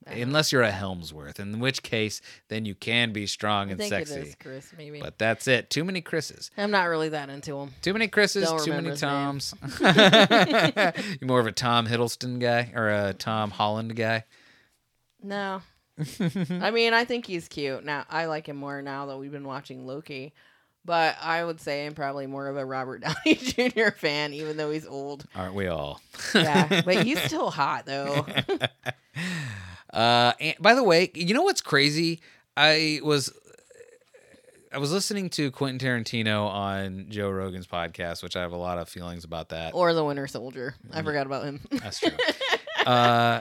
Unless you're a Helmsworth, in which case, then you can be strong I and think sexy. it is Chris, maybe. But that's it. Too many Chris's. I'm not really that into him. Too many Chris's, Don't too many remember his name. Toms. You're more of a Tom Hiddleston guy or a Tom Holland guy? No. I mean, I think he's cute. Now, I like him more now that we've been watching Loki. But I would say I'm probably more of a Robert Downey Jr. fan, even though he's old. Aren't we all? Yeah, but he's still hot though. Uh, and by the way, you know what's crazy? I was I was listening to Quentin Tarantino on Joe Rogan's podcast, which I have a lot of feelings about that. or the Winter Soldier. I forgot about him. That's true. uh,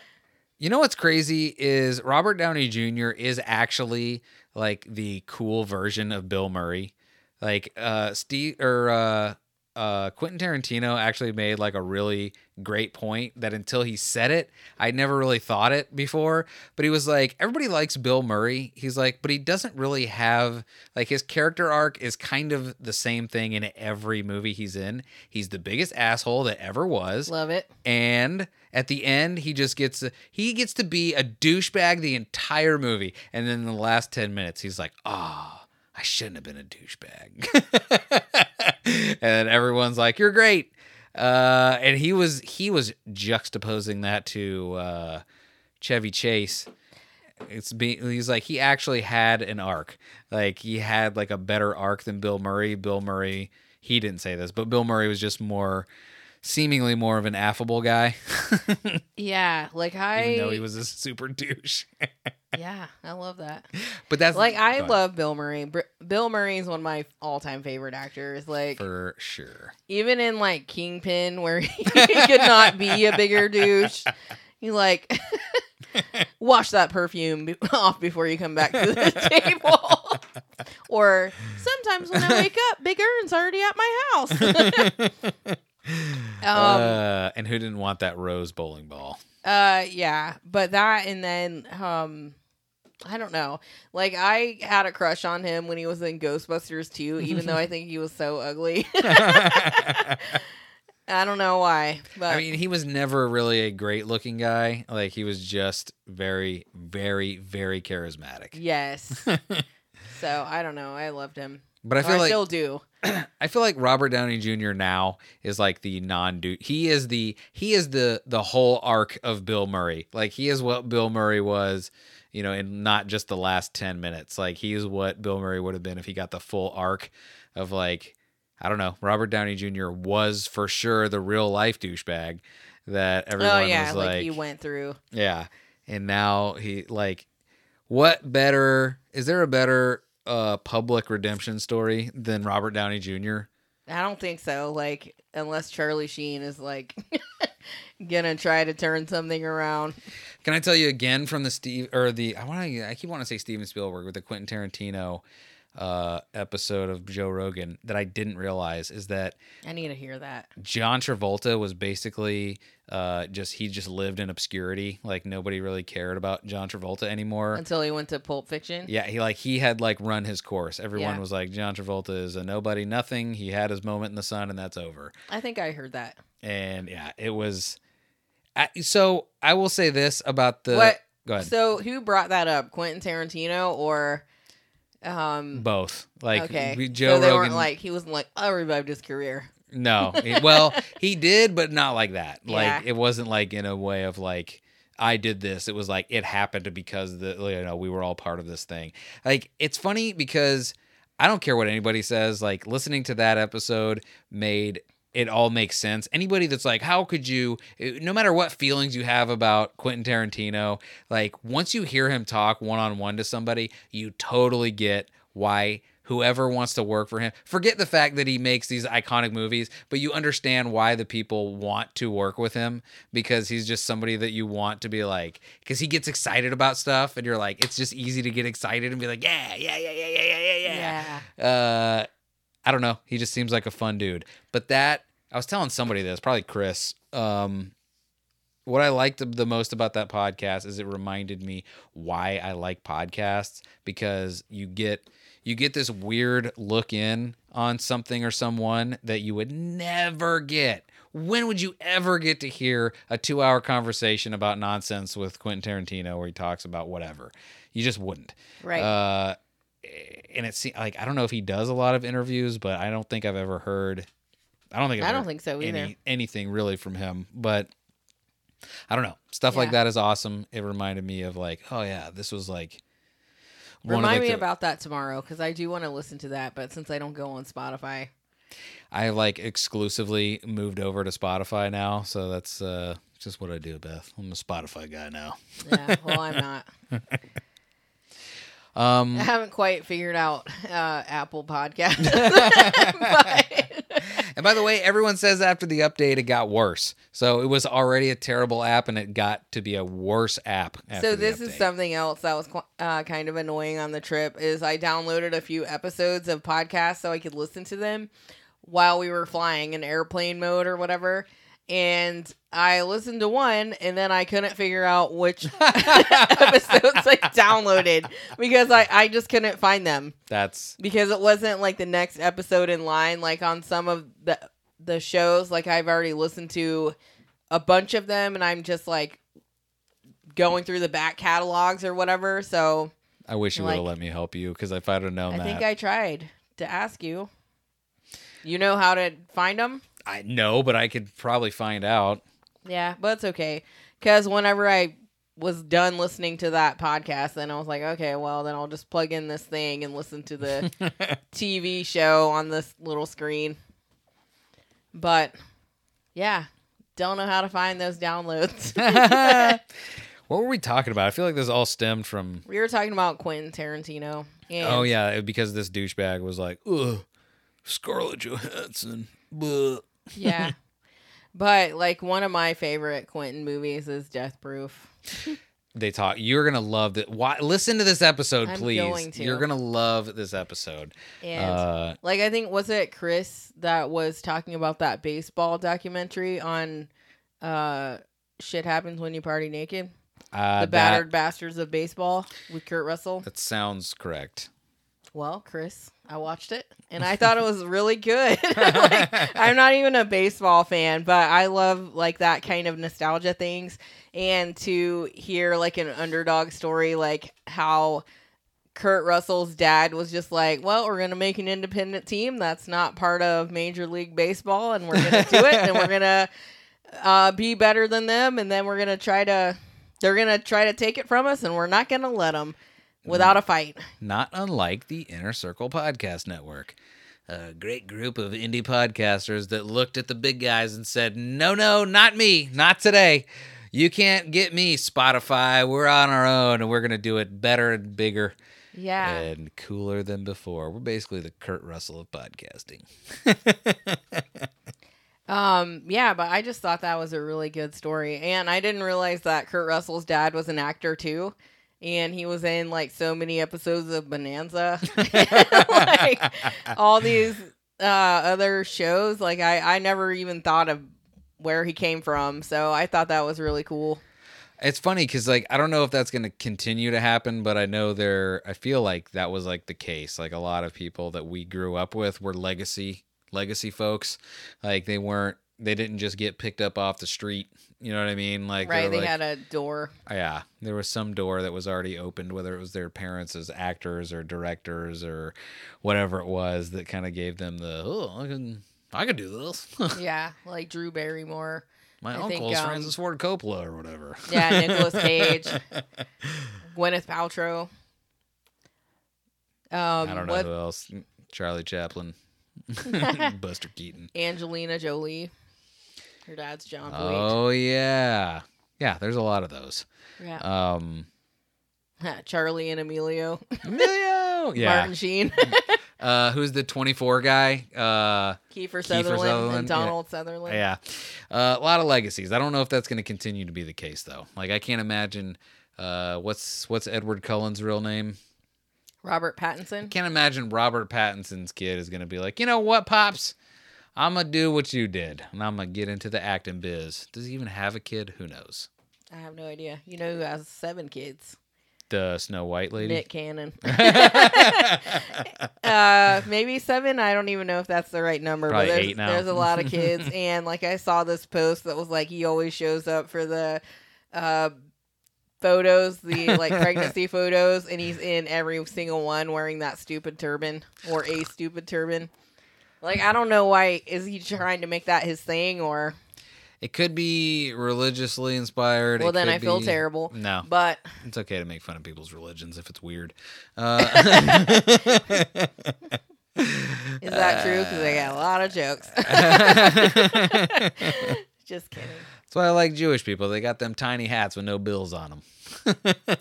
you know what's crazy is Robert Downey Jr. is actually like the cool version of Bill Murray. Like uh, Steve or uh, uh, Quentin Tarantino actually made like a really great point that until he said it, I never really thought it before. But he was like, everybody likes Bill Murray. He's like, but he doesn't really have like his character arc is kind of the same thing in every movie he's in. He's the biggest asshole that ever was Love it. and at the end he just gets he gets to be a douchebag the entire movie and then in the last 10 minutes he's like ah i shouldn't have been a douchebag. And everyone's like you're great. Uh and he was he was juxtaposing that to uh chevy chase. It's he's like he actually had an arc. Like he had like a better arc than bill murray. Bill murray he didn't say this but bill murray was just more seemingly more of an affable guy Yeah, like I. even though he was a super douche yeah, I love that. but that's Like I love Bill Murray. Bill Murray is one of my all-time favorite actors. Like for sure even in like Kingpin, where he could not be a bigger douche, you like wash that perfume be- off before you come back to the table. or sometimes when I wake up, Big Ern's already at my house. Um, uh, and who didn't want that rose bowling ball uh, yeah, but that and then um. I don't know. Like I had a crush on him when he was in Ghostbusters 2, even though I think he was so ugly. I don't know why, but i mean he was never really a great looking guy like he was just very very very charismatic yes. so I don't know. I loved him. But i feel like still do. I feel like Robert Downey Jr. now is like the non dude. He is the he is the the whole arc of Bill Murray. Like he is what Bill Murray was, you know, in not just the last ten minutes. Like he is what Bill Murray would have been if he got the full arc of like I don't know. Robert Downey Jr. was for sure the real life douchebag that oh, everyone oh yeah, was like, like, he went through. yeah. And now he like what better is there a better uh public redemption story than Robert Downey Jr.? I don't think so. Like unless Charlie Sheen is like gonna try to turn something around. Can I tell you again from the Steve or the I want to I keep wanting to say Steven Spielberg with the Quentin Tarantino uh, episode of Joe Rogan that I didn't realize is that I need to hear that. John Travolta was basically uh, just he just lived in obscurity. Like nobody really cared about John Travolta anymore. Until he went to Pulp Fiction. Yeah, he like he had like run his course. Everyone Yeah. was like John Travolta is a nobody, nothing. He had his moment in the sun, and that's over. I think I heard that. And yeah, it was. I, so I will say this about the. what? Go ahead. So who brought that up? Quentin Tarantino or um Both like okay. we- Joe so they Rogan. weren't like he wasn't like I revived his career. No, well, he did, but not like that. Yeah. Like it wasn't like in a way of like I did this. It was like it happened because the you know we were all part of this thing. Like it's funny because I don't care what anybody says. Like listening to that episode made it all makes sense. Anybody that's like, how could you? eh, No matter what feelings you have about Quentin Tarantino, like once you hear him talk one on one to somebody, you totally get why whoever wants to work for him. Forget the fact that he makes these iconic movies, but you understand why the people want to work with him because he's just somebody that you want to be like because he gets excited about stuff, and you're like, it's just easy to get excited and be like, yeah, yeah, yeah, yeah, yeah, yeah, yeah. yeah. Uh, I don't know. He just seems like a fun dude. But that I was telling somebody this, probably Chris. Um, what I liked the most about that podcast is it reminded me why I like podcasts because you get you get this weird look in on something or someone that you would never get. When would you ever get to hear a 2-hour conversation about nonsense with Quentin Tarantino where he talks about whatever? You just wouldn't. Right. Uh and it's like I don't know if he does a lot of interviews, but I don't think I've ever heard I don't think I've I don't think so either. any, anything really from him, but I don't know. Stuff like that is awesome. It reminded me of like, oh yeah, this was like Remind like, me the- about that tomorrow because I do want to listen to that, but since I don't go on Spotify, I like exclusively moved over to Spotify now, so that's uh just what I do, Beth. I'm a Spotify guy now. yeah, well, I'm not. Um I haven't quite figured out uh, Apple Podcast. But- by the way, everyone says after the update it got worse. So it was already a terrible app and it got to be a worse app after so this is something else that was uh, kind of annoying on the trip is I downloaded a few episodes of podcasts so I could listen to them while we were flying in airplane mode or whatever. And I listened to one and then I couldn't figure out which episodes I downloaded because I, I just couldn't find them. That's because it wasn't like the next episode in line. Like on some of the the shows like I've already listened to a bunch of them and I'm just like going through the back catalogs or whatever. So I wish you would have let me help you because if I'd have known I that, think I tried to ask you. You know how to find them I know, but I could probably find out. yeah but it's okay cuz whenever I was done listening to that podcast then I was like okay well then I'll just plug in this thing and listen to the TV show on this little screen. But yeah, don't know how to find those downloads. What were we talking about? I feel like this all stemmed from. we were talking about Quentin Tarantino. Oh yeah, because this douchebag was like, "Ugh, Scarlett Johansson." Bleh. Yeah. but like one of my favorite Quentin movies is Death Proof. They talk. You're gonna love that. Why? Listen to this episode, I'm please. going to. You're gonna love this episode. And Uh, like I think was it Chris that was talking about that baseball documentary on uh shit happens when you party naked? uh, the battered bastards of baseball with Kurt Russell. That sounds correct. Well, Chris, I watched it and I thought it was really good. like, I'm not even a baseball fan, but I love like that kind of nostalgia things and to hear like an underdog story like how Kurt Russell's dad was just like, "Well, we're going to make an independent team that's not part of Major League Baseball and we're going to do it and we're going to uh, be better than them and then we're going to try to they're going to try to take it from us and we're not going to let them without a fight." Not unlike the Inner Circle Podcast Network. A great group of indie podcasters that looked at the big guys and said, No, no, not me. Not today. You can't get me, Spotify. We're on our own and we're going to do it better and bigger Yeah. and cooler than before. We're basically the Kurt Russell of podcasting. Um, yeah, but I just thought that was a really good story. And I didn't realize that Kurt Russell's dad was an actor too. And he was in like so many episodes of Bonanza. like all these uh other shows. Like I, I never even thought of where he came from. So I thought that was really cool. It's funny because like I don't know if that's going to continue to happen, but I know there. I feel like that was like the case. Like a lot of people that we grew up with were legacy legacy folks. Like they weren't. They didn't just get picked up off the street. You know what I mean? Like right. They like- had a door. yeah, there was some door that was already opened, whether it was their parents as actors or directors or whatever it was that kind of gave them the oh I can I could do this. yeah. Like Drew Barrymore. My I uncle's think, um, Francis Ford Coppola or whatever. Yeah, Nicolas Cage. Gwyneth Paltrow. Um, I don't know what- who else. Charlie Chaplin, Buster Keaton. Angelina Jolie. Her dad's Jon Voight. Oh yeah, yeah. There's a lot of those. yeah. Um, Charlie and Emilio. Emilio. Yeah. Martin Sheen. Uh, who's the 24 guy? Uh, Kiefer Sutherland, Sutherland, and yeah. Donald Sutherland. yeah. Uh, a lot of legacies. I don't know if that's going to continue to be the case though. Like I can't imagine. Uh, what's what's Edward Cullen's real name? Robert Pattinson. Can't imagine Robert Pattinson's kid is going to be like, you know what, pops. I'm gonna do what you did, and I'm gonna get into the acting biz. Does he even have a kid? Who knows? I have no idea. You know who has seven kids? The Snow White lady. Nick Cannon. uh, maybe seven. I don't even know if that's the right number. Probably but there's, eight now. there's a lot of kids, and like I saw this post that was like he always shows up for the uh, photos, the like pregnancy photos, and he's in every single one wearing that stupid turban or a stupid turban. Like I don't know why is he trying to make that his thing or It could be religiously inspired. well It then I feel be- terrible. No, But it's okay to make fun of people's religions if it's weird. Uh, is that true? Because I got a lot of jokes. Just kidding. that's why I like Jewish people. They got them tiny hats with no bills on them.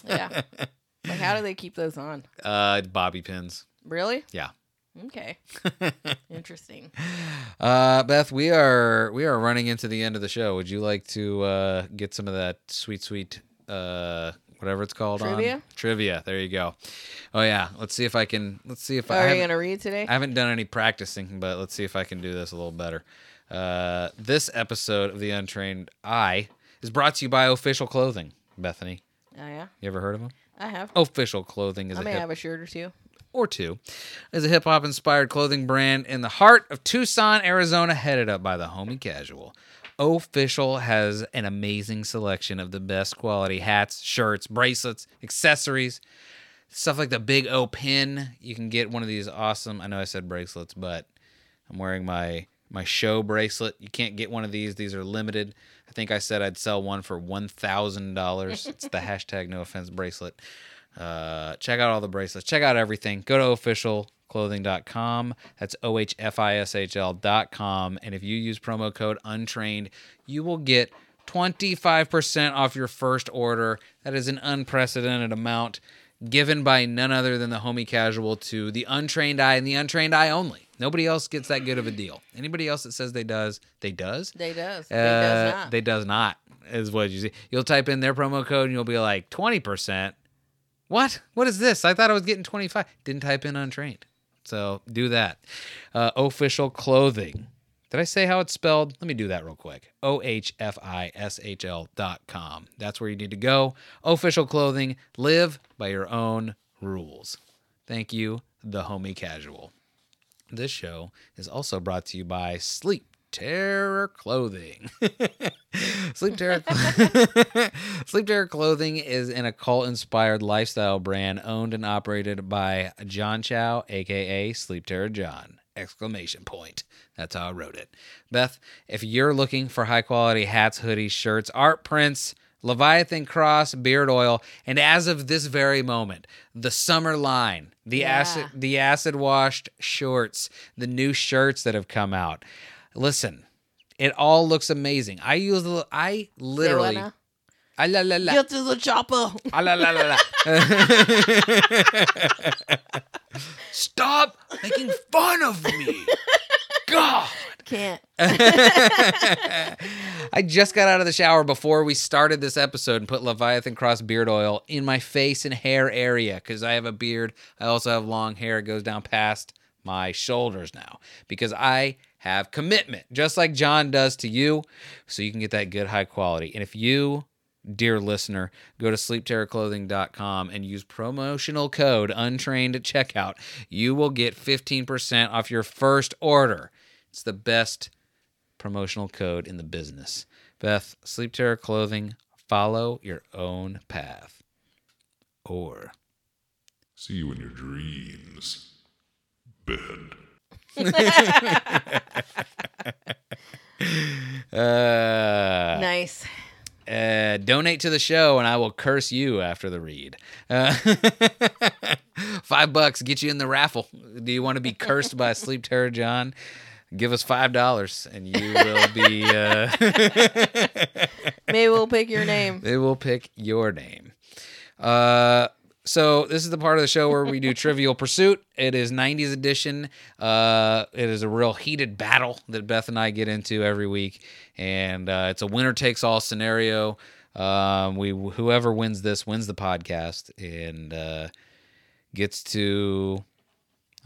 Yeah. Like, how do they keep those on? Uh, bobby pins. Really? Yeah. Okay. Interesting. Uh, Beth, we are we are running into the end of the show. Would you like to uh, get some of that sweet, sweet, uh, whatever it's called Trivia? on trivia? There you go. Oh yeah, let's see if I can. Let's see if I. Are you gonna read today? I haven't done any practicing, but let's see if I can do this a little better. Uh, this episode of the Untrained Eye is brought to you by Official Clothing. Bethany, Oh yeah, you ever heard of them? I have. Official Clothing is I a may hip have a shirt or two. Or two, is a hip hop inspired clothing brand in the heart of Tucson, Arizona, headed up by the homie casual. Official has an amazing selection of the best quality hats, shirts, bracelets, accessories, stuff like the Big O pin. You can get one of these awesome. I know I said bracelets, but I'm wearing my my show bracelet. You can't get one of these. These are limited. I think I said I'd sell one for one thousand dollars. It's the hashtag no offense bracelet. Uh, check out all the bracelets. Check out everything. Go to officialclothing.com. That's O H F I S H L.com. And if you use promo code untrained, you will get 25% off your first order. That is an unprecedented amount given by none other than the homie casual to the untrained eye and the untrained eye only. Nobody else gets that good of a deal. Anybody else that says they does, they does. They does. Uh, they does not. They does not is what you see. You'll type in their promo code and you'll be like twenty percent. What? What is this? I thought I was getting twenty five. Didn't type in untrained. So do that. Uh, official clothing. Did I say how it's spelled? Let me do that real quick. O H F I S H L dot com. That's where you need to go. Official clothing. Live by your own rules. Thank you, the homie casual. This show is also brought to you by Sleep Terror Clothing. Sleep Terror Sleep Terror Clothing is an occult inspired lifestyle brand owned and operated by John Chow, aka Sleep Terror John. Exclamation point. That's how I wrote it. Beth, if you're looking for high quality hats, hoodies, shirts, art prints, Leviathan Cross beard oil, and as of this very moment, the summer line, the Yeah. acid the acid washed shorts, the new shirts that have come out. Listen, it all looks amazing. I use the I literally Selena? I la la la Get to the chopper. Ah, la, la, la, la. Stop making fun of me. God. Can't. I just got out of the shower before we started this episode and put Leviathan Cross beard oil in my face and hair area because I have a beard. I also have long hair. It goes down past my shoulders now because I have commitment, just like John does to you. So you can get that good, high quality. And if you, dear listener, go to sleepterrorclothing.com and use promotional code untrained at checkout, you will get 15% off your first order. It's the best promotional code in the business. Beth, Sleep Terror Clothing, follow your own path. Or See you in your dreams. Bed. uh, Nice. uh, donate to the show and I will curse you after the read. Uh, five bucks get you in the raffle. Do you want to be cursed by Sleep Terror John? Give us five dollars and you will be. Uh, Maybe we'll pick your name. they will pick your name. Uh, so this is the part of the show where we do Trivial Pursuit. It is 90s edition. Uh, it is a real heated battle that Beth and I get into every week, and uh, it's a winner takes all scenario. Um, we whoever wins this wins the podcast and uh, gets to.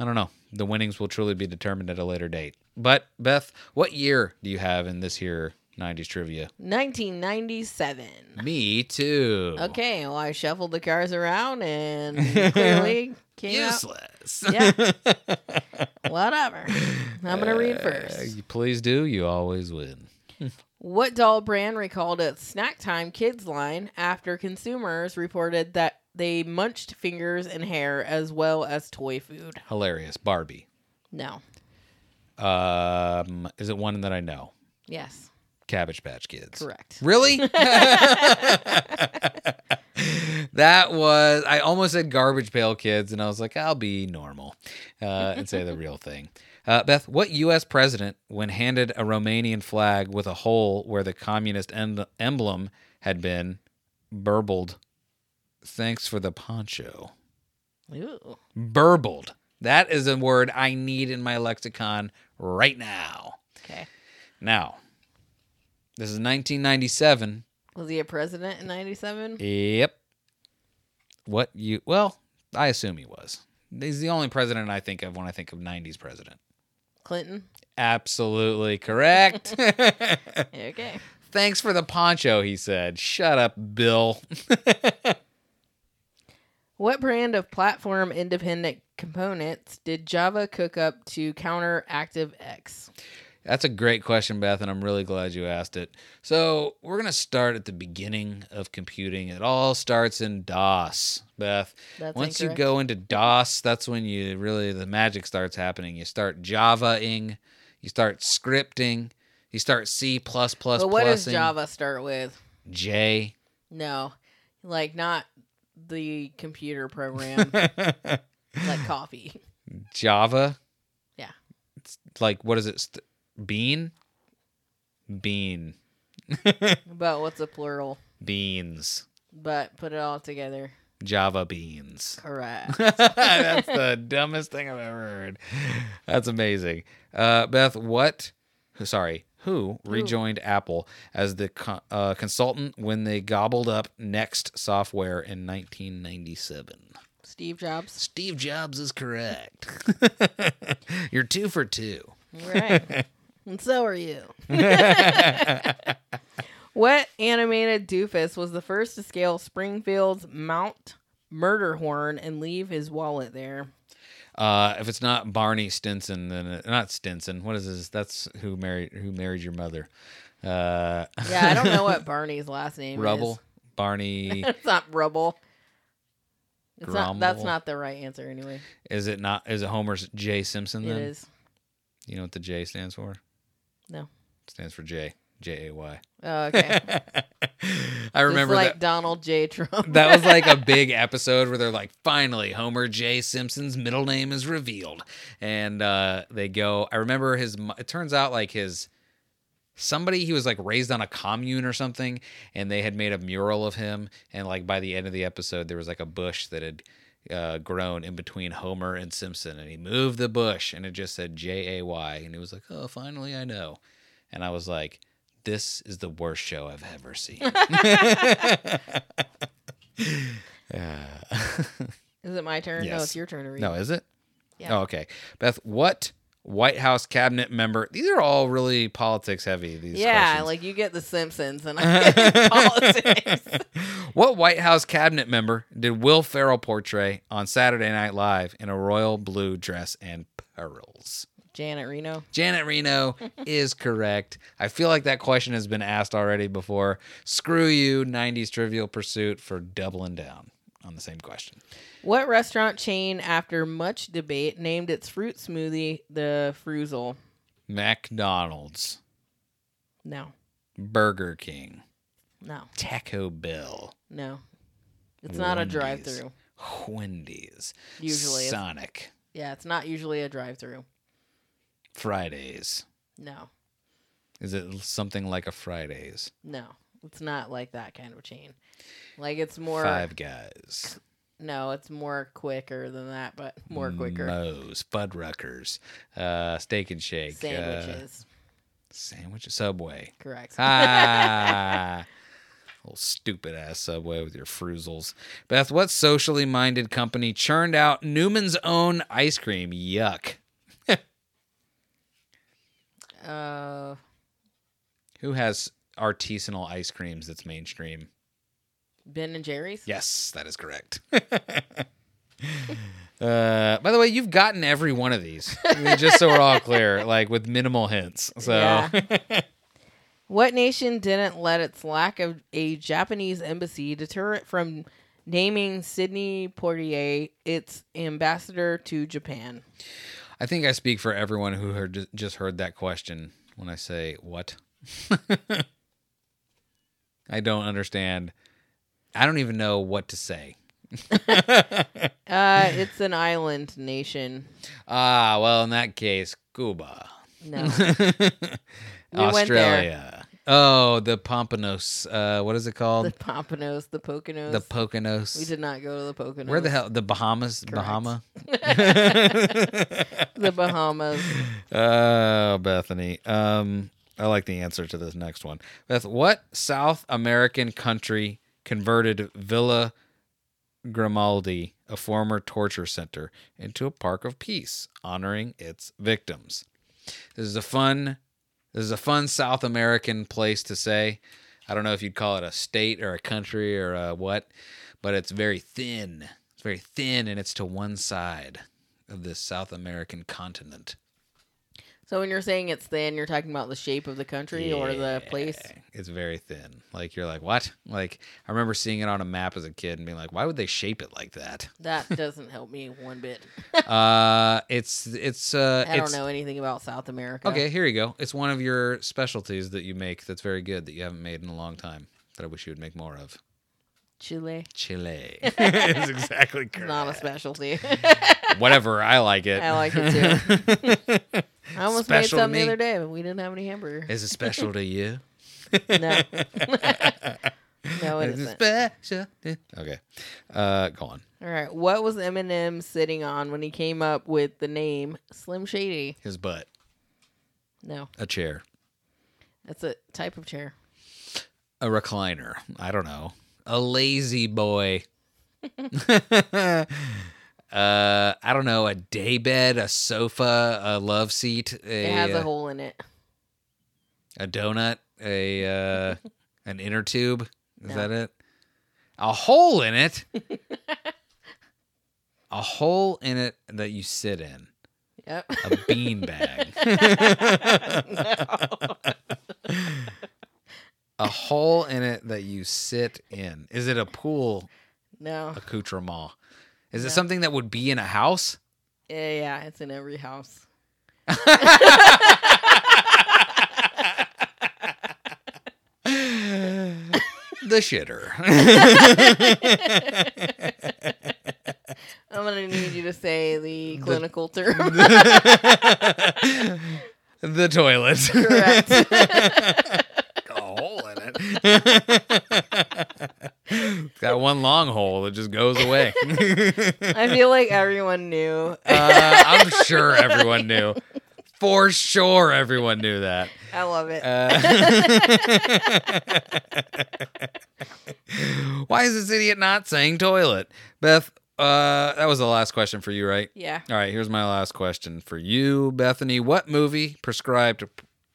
I don't know. The winnings will truly be determined at a later date. But Beth, what year do you have in this here 90s trivia? 1997. Me too. Okay, well, I shuffled the cars around and clearly came out. Useless. Yeah. Whatever. I'm going to read Uh, first. you please do. You always win. What doll brand recalled its snack time kids line after consumers reported that they munched fingers and hair as well as toy food? Hilarious. Barbie. No. Um, is it one that I know? Yes. Cabbage Patch Kids. Correct. Really? that was I almost said Garbage Pail Kids, and I was like, I'll be normal uh, and say the real thing. Uh, Beth, what U.S. president, when handed a Romanian flag with a hole where the communist em- emblem had been, burbled, "Thanks for the poncho." Ooh. Burbled. That is a word I need in my lexicon right now. Okay. Now, this is 1997. Was he a president in 97? Yep. What you? Well, I assume he was. He's the only president I think of when I think of 90s president. Clinton? Absolutely correct. Okay. Thanks for the poncho, he said. Shut up, Bill. What brand of platform independent components did Java cook up to counter ActiveX? That's a great question, Beth, and I'm really glad you asked it. So, we're going to start at the beginning of computing. It all starts in DOS, Beth. That's Once you go into DOS, that's when you really, the magic starts happening. You start Java-ing, you start scripting, you start C++. But what does Java start with? J. No. Like not the computer program like coffee. Java. Yeah. It's like, what is it? St- bean? Bean. But what's a plural? Beans. But put it all together. Java beans. Correct. That's the dumbest thing I've ever heard. That's amazing. Uh, Beth, what? Sorry, who rejoined Apple as the co- uh, consultant when they gobbled up Next software in 1997? Steve Jobs. Steve Jobs is correct. You're two for two. Right. and so are you. what animated doofus was the first to scale Springfield's Mount Murderhorn and leave his wallet there? Uh, if it's not Barney Stinson, then it, not Stinson. What is this? That's who married who married your mother. Uh, Yeah, I don't know what Barney's last name is. Rubble. is. Barney. it's not Rubble. It's not, that's not the right answer anyway. Is it not? Is it Homer's J Simpson? It Then is. you know what the J stands for? No. Stands for J. J A Y. Oh, okay. I remember like that. Donald J. Trump. That was like a big episode where they're like, finally, Homer J. Simpson's middle name is revealed. And uh, they go, I remember his, it turns out like his, somebody, he was like raised on a commune or something, and they had made a mural of him. And like by the end of the episode, there was like a bush that had uh, grown in between Homer and Simpson. And he moved the bush and it just said J A Y. And he was like, oh, finally, I know. and I was like, "This is the worst show I've ever seen." Yeah. Is it my turn? No, it's your turn to read. no, is it? Yeah. Oh, okay. Beth, what White House cabinet member? These are all really politics heavy. These yeah, questions. like you get The Simpsons and I get politics. What White House cabinet member did Will Ferrell portray on Saturday Night Live in a royal blue dress and pearls? Janet Reno. Janet Reno is correct. I feel like that question has been asked already before. Screw you, 90s Trivial Pursuit, for doubling down on the same question. What restaurant chain, after much debate, named its fruit smoothie the Fruizle? McDonald's, No, Burger King, no, Taco Bell, no. It's not a drive-through. Wendy's, Usually, it's, Sonic, yeah, it's not usually a drive-through. Fridays. No, Is it something like a Fridays? no, it's not like that kind of chain. Like it's more. Five Guys, No, it's more quicker than that, but more quicker. Moe's, Fuddruckers, uh, Steak and Shake, uh, Sandwiches, sandwiches, Subway. correct. Ah, little stupid ass Subway with your fruizles. Beth, what socially minded company churned out Newman's own ice cream? Yuck. uh, Who has artisanal ice creams that's mainstream? Ben and Jerry's. Yes, that is correct. uh, by the way, you've gotten every one of these, just so we're all clear, like with minimal hints. So, Yeah. What nation didn't let its lack of a Japanese embassy deter it from naming Sidney Poitier its ambassador to Japan? I think I speak for everyone who heard, just heard that question when I say what. I don't understand. I don't even know what to say. Uh, it's an island nation. Ah, well, in that case, Cuba. No. We. Australia. Oh, the Pompanos. Uh, what is it called? The? Pompanos, the Poconos. The Poconos. we did not go to the Poconos. Where the hell? The Bahamas? Correct. Bahama? The Bahamas. Oh, Bethany. Um, I like the answer to this next one. Beth, what South American country converted Villa Grimaldi, a former torture center, into a park of peace, honoring its victims? This is a fun. This is a fun South American place to say. I don't know if you'd call it a state or a country or a what, but it's very thin. It's very thin, and it's to one side of this South American continent. So when you're saying it's thin, you're talking about the shape of the country or the place? It's very thin. Like you're like, what? Like I remember seeing it on a map as a kid and being like, why would they shape it like that? That doesn't help me one bit. uh, it's it's uh, I don't it's, know anything about South America. Okay, here you go. It's one of your specialties that you make that's very good that you haven't made in a long time that I wish you would make more of. Chile. Chile it's exactly It's correct. not a specialty. Whatever, I like it. I like it too. I almost Special made some the other day, but we didn't have any hamburger. Is it special to you? No. no, it Is it isn't. special? Okay, uh, go on. All right. What was Eminem sitting on when he came up with the name Slim Shady? His butt, No, a chair, that's a type of chair. a recliner. I don't know. A lazy boy. uh, I don't know. A daybed, a sofa, a love seat, a It has uh, a hole in it. a donut, a uh, an inner tube. Is No. that it? A hole in it. a hole in it that you sit in. Yep. A bean bag. A hole in it that you sit in. Is it a pool no. accoutrement? Is it No. something that would be in a house? Yeah, yeah, it's in every house. The shitter. I'm gonna need you to say the clinical term. the toilet. Correct. a hole in it. It's got one long hole that just goes away. I feel like everyone knew. uh, I'm sure everyone knew. For sure, everyone knew that. I love it. Why is this idiot not saying toilet? Beth, uh, that was the last question for you, right? yeah. All right, here's my last question for you, Bethany. What movie prescribed,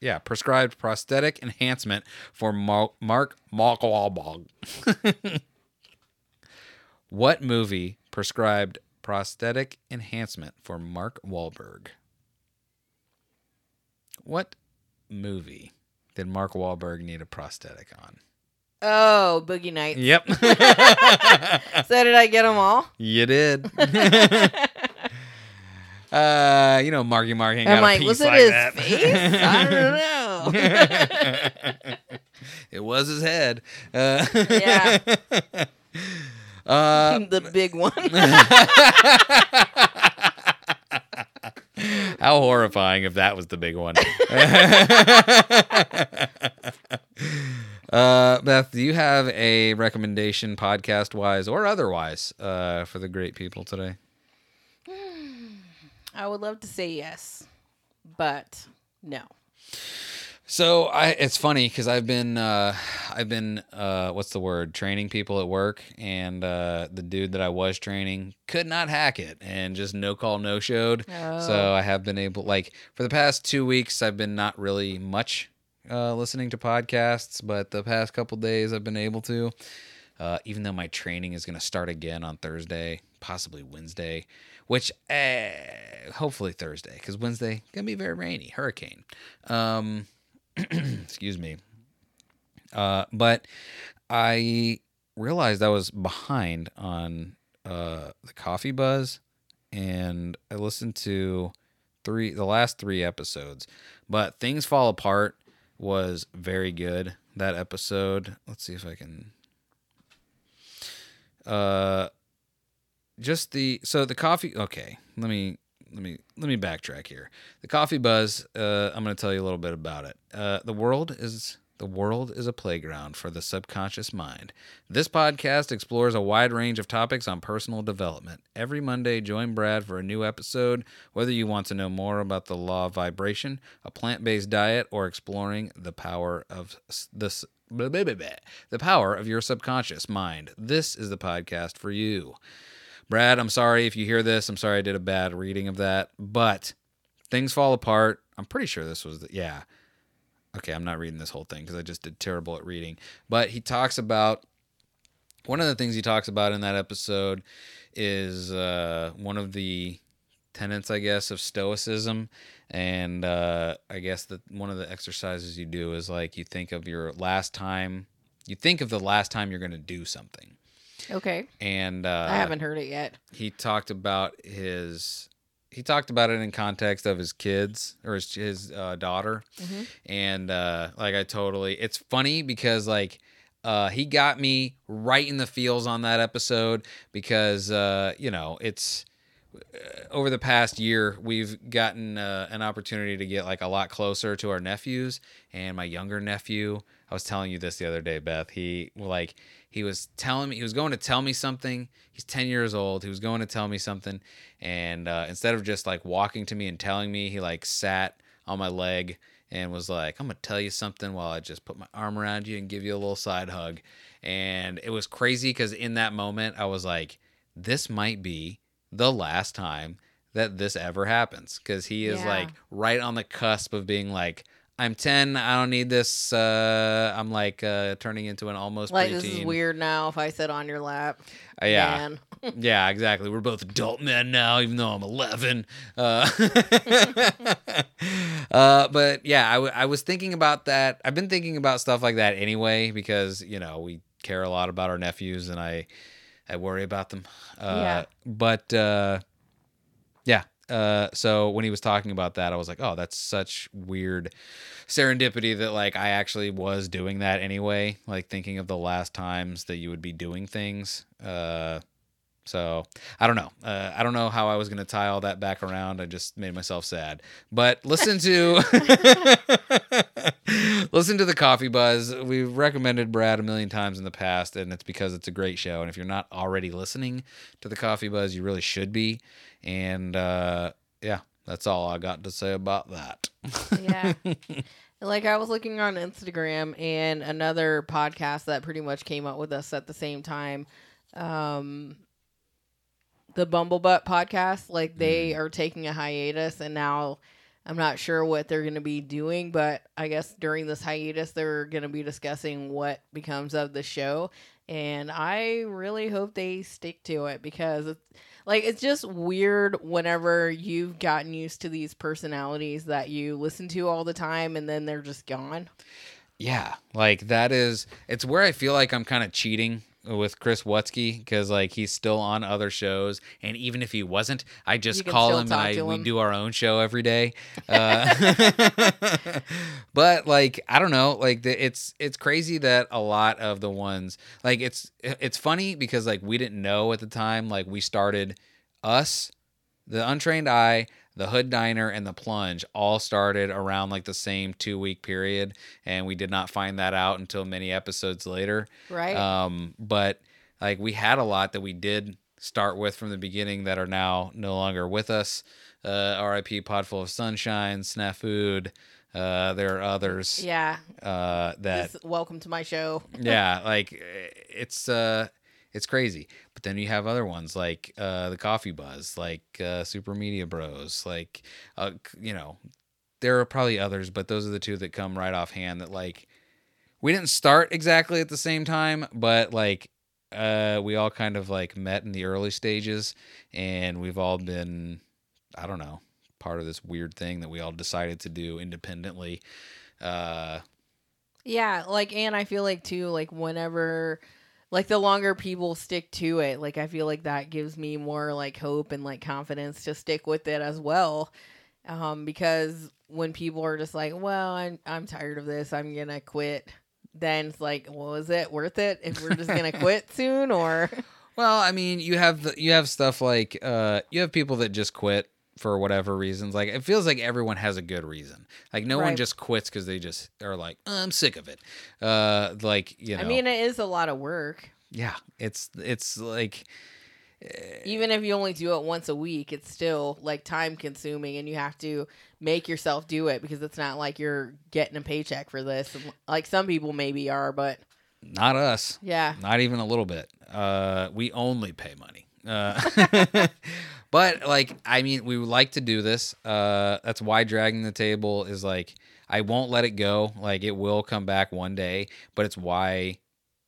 yeah, prescribed prosthetic enhancement for Mar- Mark Mark Wahlberg? what movie prescribed prosthetic enhancement for Mark Wahlberg? What movie did Mark Wahlberg need a prosthetic on? Oh, Boogie Nights. Yep, So did I get them all? you did. uh, you know, Marky Mark ain't got I'm a like, piece was it like his that. face? I don't know. it was his head. Uh, yeah, uh, the big one. how horrifying if that was the big one. uh, Beth, do you have a recommendation, podcast wise or otherwise, uh, for the great people today? I would love to say yes, but no. So I, it's funny because I've been, uh, I've been, uh, what's the word? Training people at work, and uh, the dude that I was training could not hack it, and just no call, no showed. Oh. So I have been able, like, for the past two weeks, I've been not really much uh, listening to podcasts, but the past couple days I've been able to. Uh, even though my training is going to start again on Thursday, possibly Wednesday, which uh, hopefully Thursday, because Wednesday gonna be very rainy, hurricane. Um, excuse me. Uh, but I realized I was behind on uh, the Coffee Buzz, and I listened to three the last three episodes. But Things Fall Apart was very good. That episode. Let's see if I can. Uh, just the so the coffee. Okay, let me let me let me backtrack here. The coffee buzz. Uh, I'm going to tell you a little bit about it. Uh, the world is the world is a playground for the subconscious mind. This podcast explores a wide range of topics on personal development. Every Monday, join Brad for a new episode. Whether you want to know more about the law of vibration, a plant-based diet, or exploring the power of the blah, blah, blah, the power of your subconscious mind, this is the podcast for you. Brad, I'm sorry if you hear this. I'm sorry I did a bad reading of that, but things fall apart. I'm pretty sure this was the, yeah. Okay, I'm not reading this whole thing because I just did terrible at reading. But he talks about one of the things he talks about in that episode is uh, one of the tenets, I guess, of Stoicism. And uh, I guess that one of the exercises you do is like you think of your last time, you think of the last time you're going to do something. Okay, And uh, I haven't heard it yet. he talked about his he talked about it in context of his kids or his his uh, daughter. And uh like i totally it's funny because like uh he got me right in the feels on that episode because uh you know it's uh, over the past year we've gotten uh, an opportunity to get like a lot closer to our nephews and my younger nephew. I was telling you this the other day beth. He like he was telling me he was going to tell me something. He's 10 years old. He was going to tell me something. And uh, instead of just like walking to me and telling me he like sat on my leg and was like i'm gonna tell you something while i just put my arm around you and give you a little side hug. And it was crazy because in that moment i was like this might be the last time that this ever happens. Because he is Yeah. like right on the cusp of being like i'm 10 i don't need this uh i'm like uh turning into an almost Like preteen. this is weird now. If I sit on your lap, Uh, yeah. Yeah exactly. We're both adult men now even though i'm 11 uh, uh but yeah I, w- I was thinking about that. I've been thinking about stuff like that anyway because you know we care a lot about our nephews and i i worry about them. Uh Yeah. but uh yeah. Uh, so when he was talking about that, I was like, oh, that's such weird serendipity that like I actually was doing that anyway. Like thinking of the last times that you would be doing things. Uh, so I don't know. Uh, I don't know how I was gonna tie all that back around. I just made myself sad. But listen to listen to the Coffee Buzz. We've recommended Brad a million times in the past, and it's because it's a great show. And if you're not already listening to the Coffee Buzz, you really should be. And uh, yeah, that's all I got to say about that. yeah. Like I was looking on Instagram and another podcast that pretty much came up with us at the same time. Um the Bumblebutt podcast, like they mm. are taking a hiatus and now I'm not sure what they're going to be doing, but I guess during this hiatus they're going to be discussing what becomes of the show and I really hope they stick to it because it's like it's just weird whenever you've gotten used to these personalities that you listen to all the time and then they're just gone. Yeah, like that is it's where I feel like I'm kind of cheating with Chris Wutsky because like he's still on other shows, and even if he wasn't, I just call him and I to we do our own show every day. Uh, but like I don't know, like the, it's it's crazy that a lot of the ones like it's it's funny because like we didn't know at the time like we started us the untrained eye the hood diner and the plunge all started around like the same two week period and we did not find that out until many episodes later Right. um but like we had a lot that we did start with from the beginning that are now no longer with us uh rip pod full of sunshine snafood uh there are others yeah. uh that Just welcome to my show. yeah like it's uh it's crazy but then you have other ones like uh the coffee buzz like uh super media bros like uh you know there are probably others but those are the two that come right offhand that like we didn't start exactly at the same time but like uh we all kind of like met in the early stages and we've all been i don't know part of this weird thing that we all decided to do independently uh. Yeah, like and I feel like too like whenever like the longer people stick to it, like I feel like that gives me more like hope and like confidence to stick with it as well. Um because when people are just like, "Well, I'm I'm tired of this. I'm going to quit." Then it's like, "Well, is it worth it if we're just going to quit soon or Well, I mean, you have the, you have stuff like uh, you have people that just quit for whatever reasons. Like it feels like everyone has a good reason. Like no one just quits because they just are like, I'm sick of it. Uh, like you know, I mean, it is a lot of work. yeah, it's it's like Even if you only do it once a week, it's still like time consuming and you have to make yourself do it because it's not like you're getting a paycheck for this. Like some people maybe are, but not us. yeah. Not even a little bit. Uh, we only pay money. Uh, but like, I mean, we would like to do this. Uh, that's why dragging the table is like, I won't let it go. Like, it will come back one day. But it's why,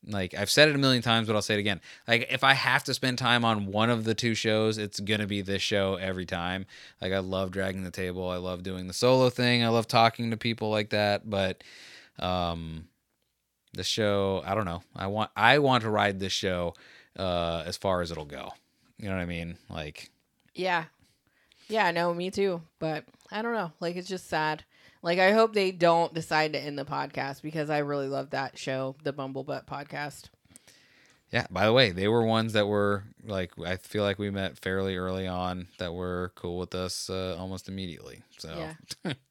like, I've said it a million times, but I'll say it again. Like, if I have to spend time on one of the two shows, it's gonna be this show every time. Like, I love dragging the table. I love doing the solo thing. I love talking to people like that. But, um, the show i don't know i want i want to ride this show uh as far as it'll go you know what i mean like Yeah. Yeah, no, me too. But I don't know. Like it's just sad. Like I hope they don't decide to end the podcast because I really love that show, the Bumblebutt podcast. yeah by the way they were ones that were like i feel like we met fairly early on that were cool with us uh, almost immediately so Yeah.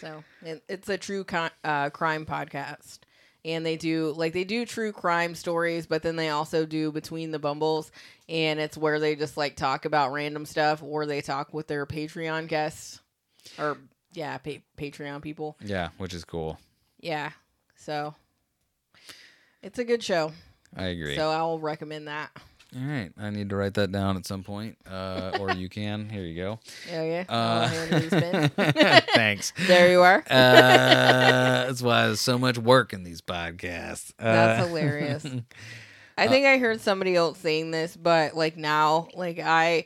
So it, it's a true con- uh, crime podcast, and they do like they do true crime stories, but then they also do between the bumbles, and it's where they just like talk about random stuff, or they talk with their Patreon guests, or yeah, pa- Patreon people. yeah which is cool Yeah, so it's a good show. i agree So I'll recommend that. All right i need to write that down at some point uh or you can here you go Yeah, yeah. uh I'll hand you the spin. thanks there you are. uh that's why there's so much work in these podcasts That's Uh, hilarious. I think I heard somebody else saying this, but like now, like I,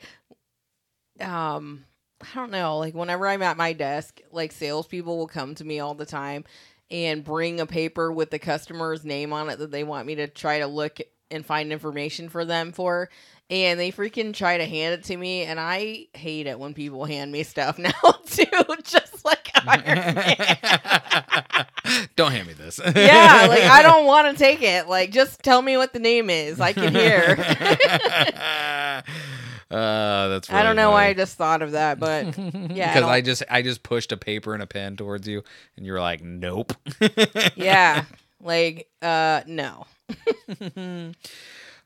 um, I don't know. Like whenever I'm at my desk, like salespeople will come to me all the time and bring a paper with the customer's name on it that they want me to try to look and find information for them for. And they freaking try to hand it to me, and I hate it when people hand me stuff now too, just like Iron Man. Don't hand me this. yeah, like I don't want to take it. Like just tell me what the name is. I can hear. uh, that's. I don't really know why I just thought of that, but yeah, because I I just I just pushed a paper and a pen towards you, and you were like, "Nope." yeah, like uh, no.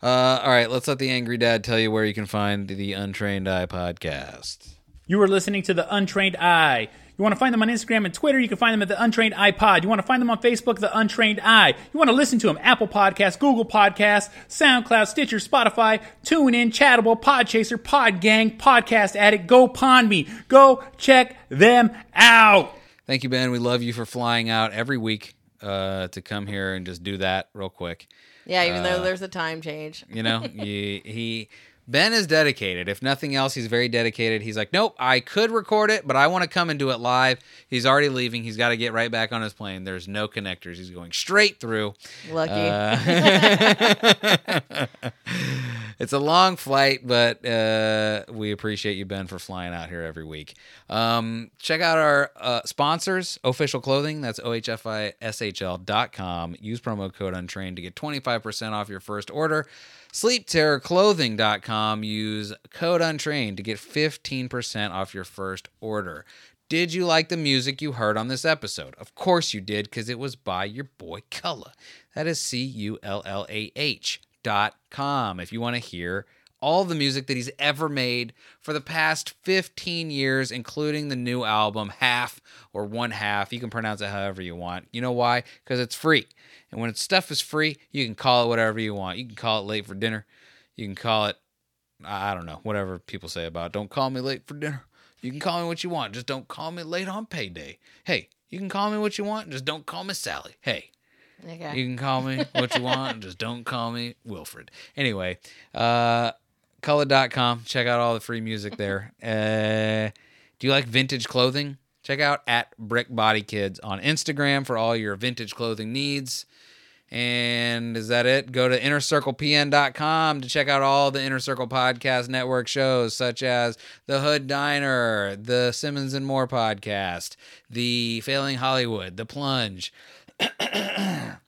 Uh, all right, let's let the angry dad tell you where you can find the Untrained Eye podcast. You are listening to The Untrained Eye. You want to find them on Instagram and Twitter, you can find them at The Untrained Eye Pod. You want to find them on Facebook, The Untrained Eye. You want to listen to them, Apple Podcasts, Google Podcasts, SoundCloud, Stitcher, Spotify, TuneIn, Chartable, Podchaser, Podgang, Podcast Addict, Go Pond Me. Go check them out. Thank you, Ben. We love you for flying out every week uh, to come here and just do that real quick. Yeah, even Uh, though there's a time change. You know, he, he Ben is dedicated. If nothing else, he's very dedicated. He's like, nope, I could record it, but I want to come and do it live. He's already leaving. He's got to get right back on his plane. There's no connectors. He's going straight through. Lucky. Uh, it's a long flight, but uh, we appreciate you, Ben, for flying out here every week. Um, check out our uh, sponsors, Official Clothing. That's OHFISHL.com. Use promo code Untrained to get 25% off your first order. SleepTerrorClothing.com. Use code Untrained to get 15% off your first order. Did you like the music you heard on this episode? Of course you did, because it was by your boy Cullah. That is C U L L A H dot com. If you want to hear all the music that he's ever made for the past 15 years, including the new album, Half or One Half. You can pronounce it however you want. You know why? Because it's free. And when stuff is free, you can call it whatever you want. You can call it late for dinner. You can call it, I I don't know, whatever people say about it. don't call me late for dinner. You can call me what you want. Just don't call me late on payday. Hey, you can call me what you want. Just don't call me Sally. Hey, Okay. you can call me what you want. Just don't call me Wilfred. Anyway, uh, Cullah.com. Check out all the free music there. Uh, do you like vintage clothing? Check out at Brick Body Kids on Instagram for all your vintage clothing needs. And is that it? Go to innercirclepn.com to check out all the Inner Circle Podcast Network shows, such as The Hood Diner, the Simmons and More podcast, the Failing Hollywood, The Plunge,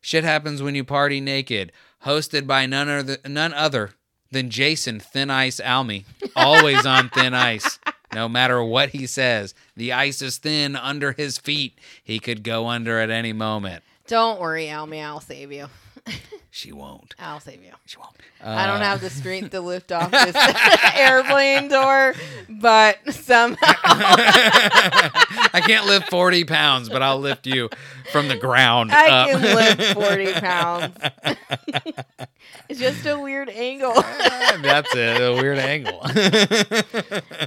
Shit Happens When You Party Naked, hosted by none other, none other than Jason Thin Ice Almy, always on thin ice. No matter what he says, the ice is thin under his feet. He could go under at any moment. Don't worry, Almy. I'll save you. She won't. I'll save you. She won't. I don't Uh, have the strength to lift off this airplane door, but somehow I can't lift 40 pounds, but I'll lift you from the ground. I up. can lift 40 pounds. it's just a weird angle. That's it. A weird angle.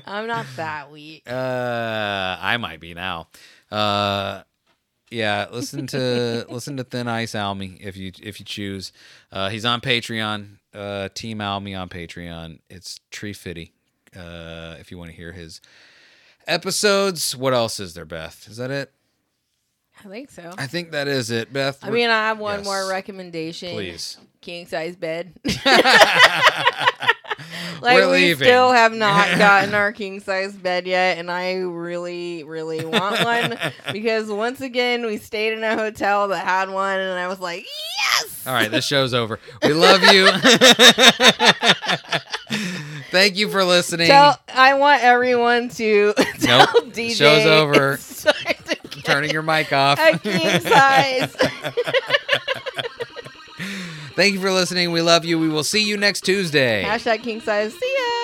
I'm not that weak. Uh, I might be now. Uh, yeah, listen to listen to Thin Ice Almy if you if you choose. Uh, he's on Patreon. Uh, Team Almy on Patreon. It's Tree Fitty. Uh, if you want to hear his episodes. What else is there, Beth? Is that it? I think so. I think that is it, Beth. I mean, I have one Yes. more recommendation. Please. King size bed. like We're we leaving. still have not gotten our king size bed yet, and I really, really want one because once again we stayed in a hotel that had one, and I was like, yes. All right, this show's over. We love you. Thank you for listening. Tell, I want everyone to tell Nope, DJ show's over. it's time to I'm turning your mic off. a king size. Thank you for listening. We love you. We will see you next Tuesday. Hashtag king size. See ya.